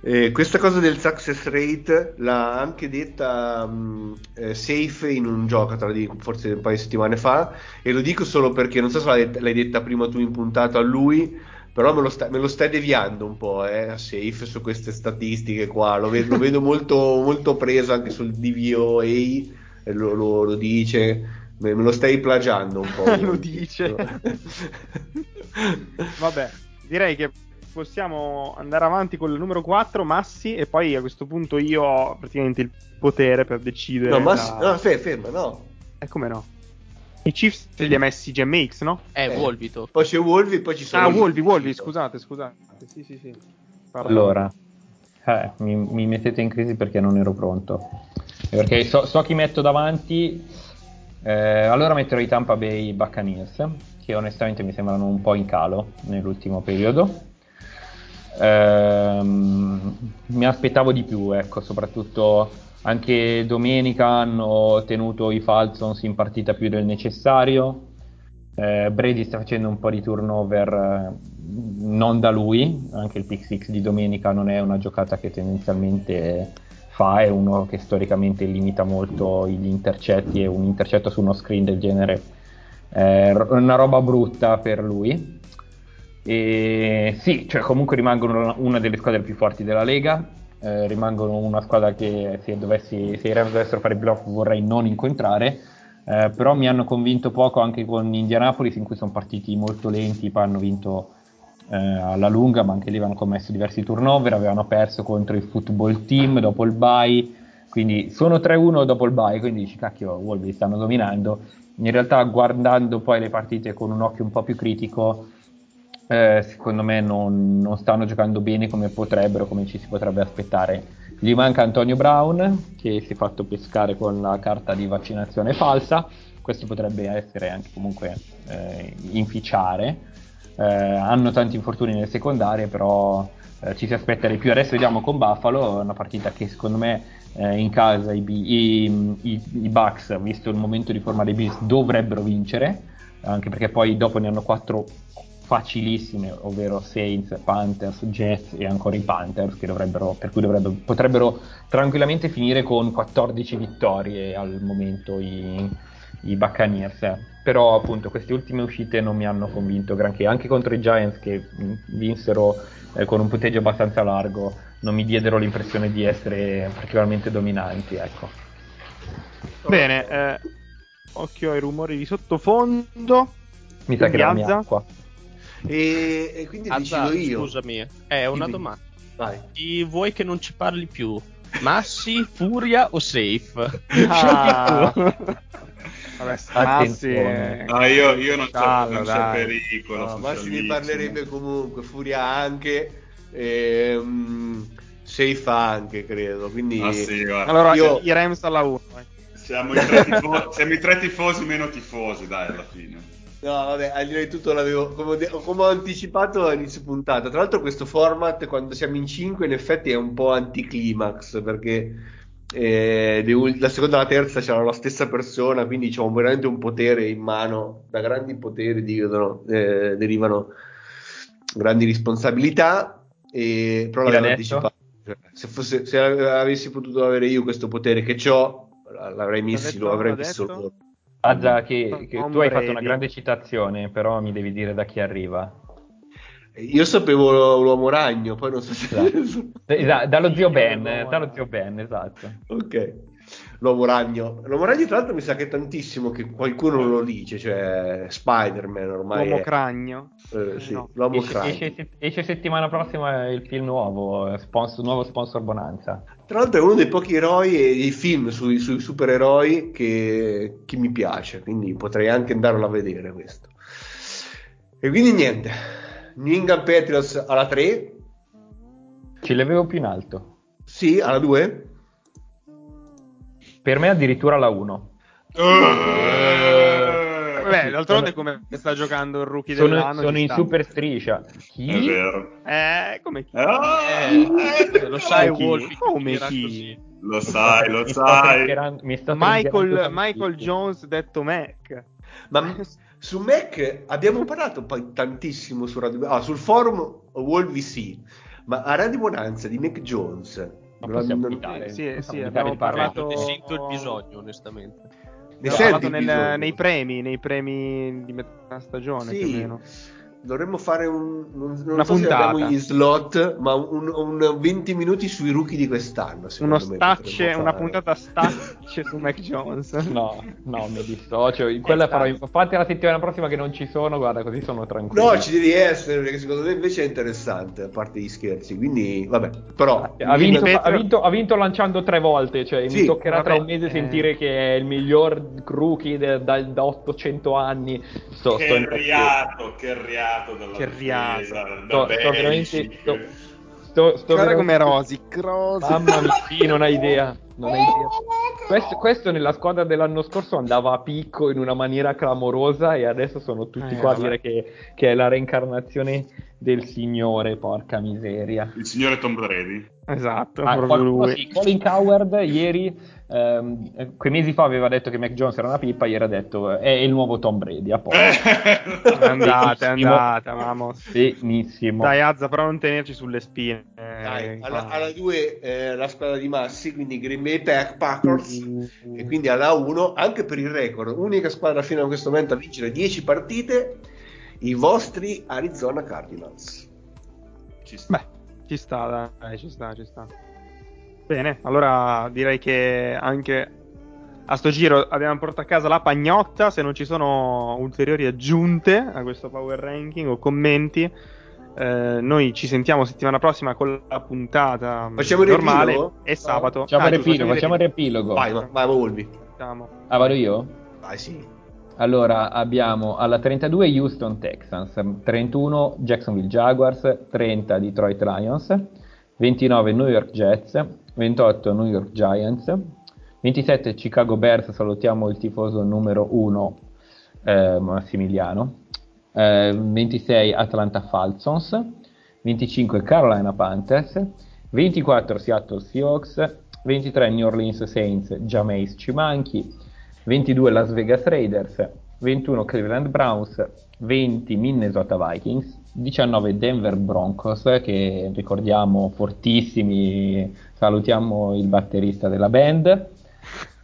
e questa cosa del success rate l'ha anche detta um, eh, Safe in un gioco, tra di, forse un paio di settimane fa, e lo dico solo perché non so se l'hai, l'hai detta prima tu in puntata a lui Però me lo, sta, me lo stai deviando un po', eh, a safe su queste statistiche qua. Lo vedo, lo vedo molto, molto preso anche sul DVOA, lo, lo, lo dice. Me, me lo stai plagiando un po'. [LAUGHS] lo dice. [LAUGHS] Vabbè, direi che possiamo andare avanti con il numero 4, Massi, e poi a questo punto io ho praticamente il potere per decidere. No, Massi, la- no, fe- ferma, no. E come no? I Chiefs li ha messi GMX, no? Eh, Eh. Volvito. Poi c'è Wolvi e poi ci sono... Ah, Wolvi, Wolvi, scusate, scusate. Sì, sì, sì. Pardon. Allora, eh, mi, mi mettete in crisi perché non ero pronto. Perché so, so chi metto davanti. eh, allora metterò i Tampa Bay Buccaneers, che onestamente mi sembrano un po' in calo nell'ultimo periodo. Ehm, mi aspettavo di più, ecco, soprattutto anche domenica hanno tenuto i Falcons in partita più del necessario. Eh, Brady sta facendo un po' di turnover eh, non da lui, anche il pick di domenica non è una giocata che tendenzialmente fa, è uno che storicamente limita molto gli intercetti e un intercetto su uno screen del genere ro- una roba brutta per lui. E sì, cioè comunque rimangono una- delle squadre più forti della Lega, eh, rimangono una squadra che se, dovessi, se i Rams dovessero fare i playoff vorrei non incontrare, eh, però mi hanno convinto poco anche con Indianapolis in cui sono partiti molto lenti, poi hanno vinto eh, alla lunga, ma anche lì avevano commesso diversi turnover, avevano perso contro il football team dopo il bye, quindi sono 3-1 dopo il bye, quindi dici cacchio, Wolves stanno dominando. In realtà guardando poi le partite con un occhio un po' più critico, eh, secondo me non, non stanno giocando bene come potrebbero, come ci si potrebbe aspettare. Gli manca Antonio Brown che si è fatto pescare con la carta di vaccinazione falsa, questo potrebbe essere anche comunque eh, inficiare. Eh, hanno tanti infortuni nelle secondarie, però eh, ci si aspetta di più. Adesso vediamo con Buffalo, una partita che secondo me eh, in casa i, i, i- i Bucks, visto il momento di forma dei Bills, dovrebbero vincere, anche perché poi dopo ne hanno quattro facilissime, ovvero Saints, Panthers, Jets e ancora i Panthers, per cui dovrebbero, potrebbero tranquillamente finire con 14 vittorie al momento i, i Buccaneers. Però appunto queste ultime uscite non mi hanno convinto granché, anche contro i Giants che vinsero eh, con un punteggio abbastanza largo, non mi diedero l'impressione di essere particolarmente dominanti, ecco. Bene, eh, occhio ai rumori di sottofondo. Mi sa che la mia acqua. E, e quindi Azza, decido io. scusami, è una Dimmi. domanda. Vai. Chi vuoi che non ci parli più? Massi, Furia o Safe? [LAUGHS] Ah. Vabbè. Massi, Ah, io, io non, c'è, Callo, non c'è pericolo. No, Massi socialissimo. parlerebbe comunque, Furia anche, ehm, Safe anche credo, quindi... Ah, sì. Allora, Io- i Rams alla 1. Siamo, i tre tifo- siamo i tre tifosi meno tifosi, dai, alla fine. No, vabbè, al di là di tutto l'avevo, come ho, de- come ho anticipato all'inizio puntata. Tra l'altro questo format, quando siamo in 5, in effetti è un po' anticlimax, perché eh, la seconda e la terza c'erano la stessa persona, quindi diciamo veramente un potere in mano. Da grandi poteri derivano, eh, derivano grandi responsabilità, e, però E l'avevo anticipato. Cioè, se, fosse- se avessi potuto avere io questo potere che ho, l'avrei messo, lo avrei messo loro. Azza, che, che Tom tu hai fatto una grande citazione, però mi devi dire da chi arriva. Io sapevo l'uomo ragno, poi non so se... Esatto. [LAUGHS] Esatto, dallo zio Ben, dallo zio Ben, esatto. ok. L'uomo ragno. L'uomo ragno tra l'altro mi sa che è tantissimo che qualcuno lo dice, cioè Spider-Man ormai Uomo è... cragno. eh, sì, No. l'uomo Esce, ragno. esce- esce settimana prossima il film nuovo, eh, sponsor- nuovo sponsor Bonanza. Tra l'altro è uno dei pochi eroi e dei film sui, sui supereroi che, che mi piace, quindi potrei anche andarlo a vedere questo. E quindi niente, New England Patriots alla 3, Ce l'avevo più in alto. sì, alla 2, Per me addirittura la 1. Eh, Vabbè, d'altronde sono- come sta giocando il rookie Sono, dell'anno. sono in sta. super striscia. È Chi? vero. Eh, come chi? Ah, Eh, lo sai, chi? Wolfi, Come chi? Lo sai, lo Mi sto sai. triggerando- mi sto Michael, Michael. Jones detto Mac. ma su Mac abbiamo parlato poi tantissimo su Radio... ah, sul forum World VC, ma a Radio Bonanza di Mac Jones... Non possiamo evitare. Sì, sì, abbiamo parlato- Ne sento il bisogno, onestamente. Ne Abbiamo senti parlato il nel- bisogno? nei premi, nei premi di metà stagione Sì. più o meno. Dovremmo fare un. Non, non Una so se puntata. abbiamo gli slot, ma un, un 20 minuti sui rookie di quest'anno. Uno stacce, una puntata stacce su Mac Jones. [LAUGHS] No, no, mi dissocio. Quella farò in- Fate la settimana prossima che non ci sono, guarda, così sono tranquillo. No, ci devi essere, perché secondo me invece è interessante, a parte gli scherzi. Quindi, vabbè, però. Ha vinto, Petro- ha, vinto, ha vinto lanciando tre volte, cioè Sì, mi toccherà tra vabbè, un mese eh. sentire che è il miglior rookie de- da, da 800 anni. Sto, sto Che impazzendo. riato, che riato della Che riato. difesa, Sto, da sto veramente. Sto, sto, sto Guarda come Rosic, Rosic. Mamma mia, sì, non hai idea. Non hai idea. Questo, questo nella squadra dell'anno scorso andava a picco in una maniera clamorosa e adesso sono tutti Eh, qua a dire che, che è la reincarnazione del signore, porca miseria. Il signore Tom Brady. Esatto, Ah, proprio lui. sì, Colin Coward ieri, ehm, eh, quei mesi fa aveva detto che Mac Jones era una pippa, ieri ha detto eh, è il nuovo Tom Brady, a posto. È [LAUGHS] andata, è Benissimo. andata, vamos. Benissimo. Dai, Azza, però non tenerci sulle spine. eh, Dai, qua. alla, alla 2 eh, la squadra di Massi, quindi Green Bay Pack- Packers, e quindi alla 1, anche per il record, unica squadra fino a questo momento a vincere 10 partite, i vostri Arizona Cardinals. Ci sta. Beh, ci sta, dai, ci sta, ci sta. Bene, allora direi che anche a sto giro abbiamo portato a casa la pagnotta. Se non ci sono ulteriori aggiunte a questo power ranking o commenti, eh, noi ci sentiamo settimana prossima con la puntata Facciamo il normale e sabato. Facciamo Ah, il riepilogo, facciamo il. Vai, vai, vai, Volvi. Ah, vado io? Vai, sì. Allora, abbiamo alla 32 Houston Texans, 31 Jacksonville Jaguars, 30 Detroit Lions, 29 New York Jets, 28 New York Giants, 27 Chicago Bears, salutiamo il tifoso numero 1 eh, Massimiliano, eh, 26 Atlanta Falcons, 25 Carolina Panthers, 24 Seattle Seahawks, 23 New Orleans Saints, Jameis Cimanchi, 22 Las Vegas Raiders, 21 Cleveland Browns, 20 Minnesota Vikings, 19 Denver Broncos che ricordiamo fortissimi, salutiamo il batterista della band,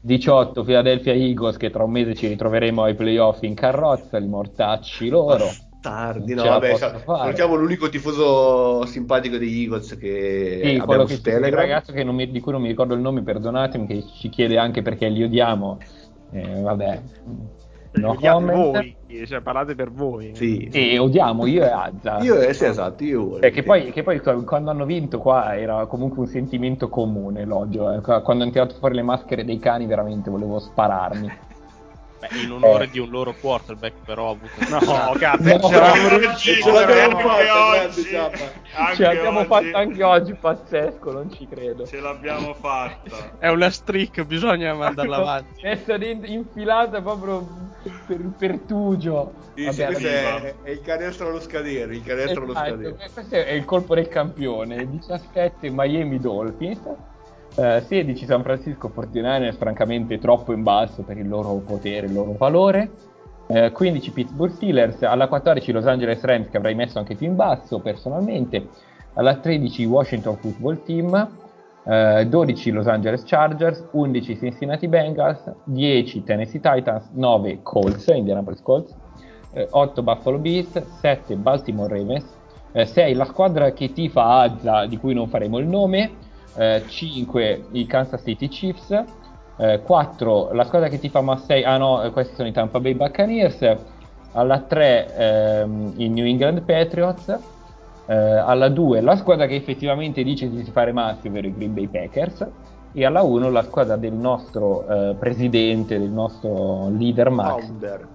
18 Philadelphia Eagles che tra un mese ci ritroveremo ai playoff in carrozza, li mortacci loro. Tardi, no, vabbè, fare. salutiamo l'unico tifoso simpatico degli Eagles che Sì, quello abbiamo su il Telegram. ragazzo che non mi- di cui non mi ricordo il nome, perdonatemi, che ci chiede anche perché li odiamo. Eh, vabbè, no voi, cioè parlate per voi. Sì, sì. E odiamo io e Azza. Io, sì, esatto, io Eh, che, poi, che poi quando hanno vinto qua era comunque un sentimento comune l'odio. eh. Qua- Quando hanno tirato fuori le maschere dei cani veramente volevo spararmi. Beh, in onore di un loro quarterback, però ha avuto. No, cazzo, No. ce Anche riuscito, oggi, ce l'abbiamo fatta, oggi. Anche Ce l'abbiamo oggi. fatta anche oggi, pazzesco, non ci credo. Ce l'abbiamo fatta. È una streak, bisogna mandarla avanti. Messa dentro- infilata proprio per, per tugio. Sì, Vabbè, sì, è, è il canestro allo scadere, il canestro allo Esatto, scadere. questo è il colpo del campione 17 Miami Dolphins eh, 16 San Francisco 49ers francamente troppo in basso per il loro potere, il loro valore. Eh, 15 Pittsburgh Steelers alla 14 Los Angeles Rams che avrei messo anche più in basso personalmente. Alla 13 Washington Football Team eh, 12 Los Angeles Chargers 11 Cincinnati Bengals 10 Tennessee Titans 9 Colts Indianapolis Colts eh, 8 Buffalo Bills, 7 Baltimore Ravens, eh, 6 la squadra che tifa Azza di cui non faremo il nome, eh, 5 i Kansas City Chiefs, eh, 4 la squadra che tifa Massey, ah no, eh, questi sono i Tampa Bay Buccaneers, alla 3 ehm, i New England Patriots, eh, alla 2 la squadra che effettivamente dice di tifare Massi, ovvero i Green Bay Packers, e alla 1 la squadra del nostro eh, presidente, del nostro leader Max, Founder.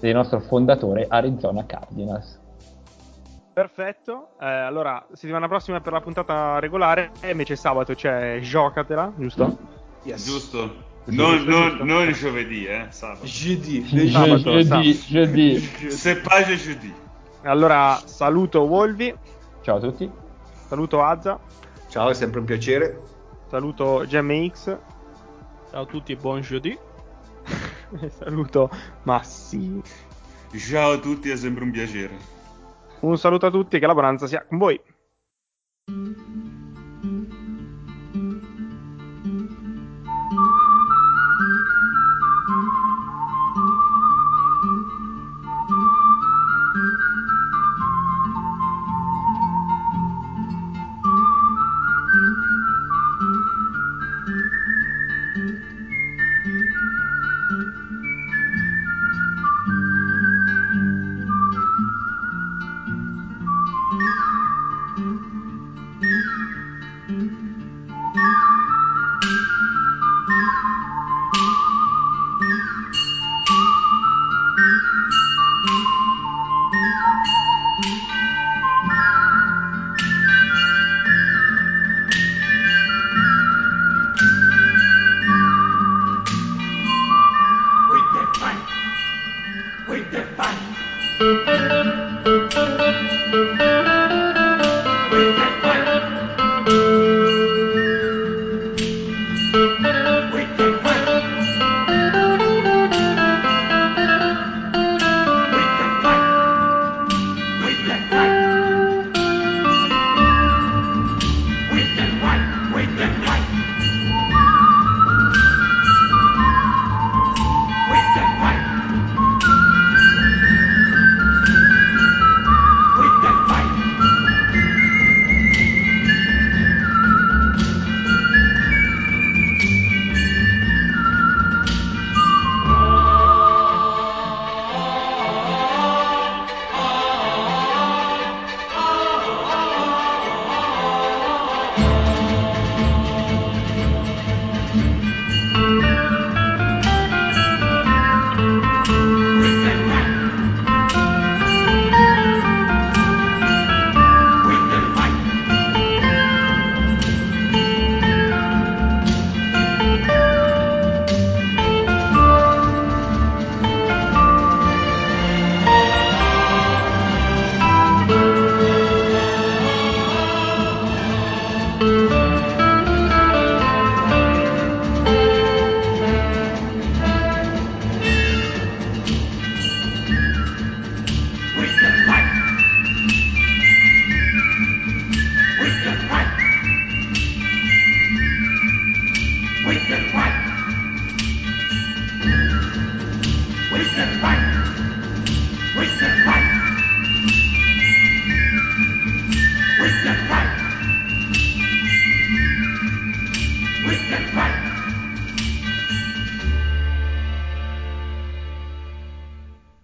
del nostro fondatore Arizona Cardinals. Perfetto, eh, allora settimana prossima per la puntata regolare, e invece sabato c'è Giocatela, giusto? Yes. Giusto? Non, non- non giovedì, eh, sabato. GD. Sabato, Jeudi, sabato. jeudi. Se pace giovedì. Allora saluto Wolvi, Ciao a tutti. saluto Azza, Ciao, è sempre un piacere. saluto GMX Ciao a tutti e buon giovedì. [LAUGHS] saluto Massi. Ciao a tutti, è sempre un piacere. Un saluto a tutti e che la bonanza sia con voi.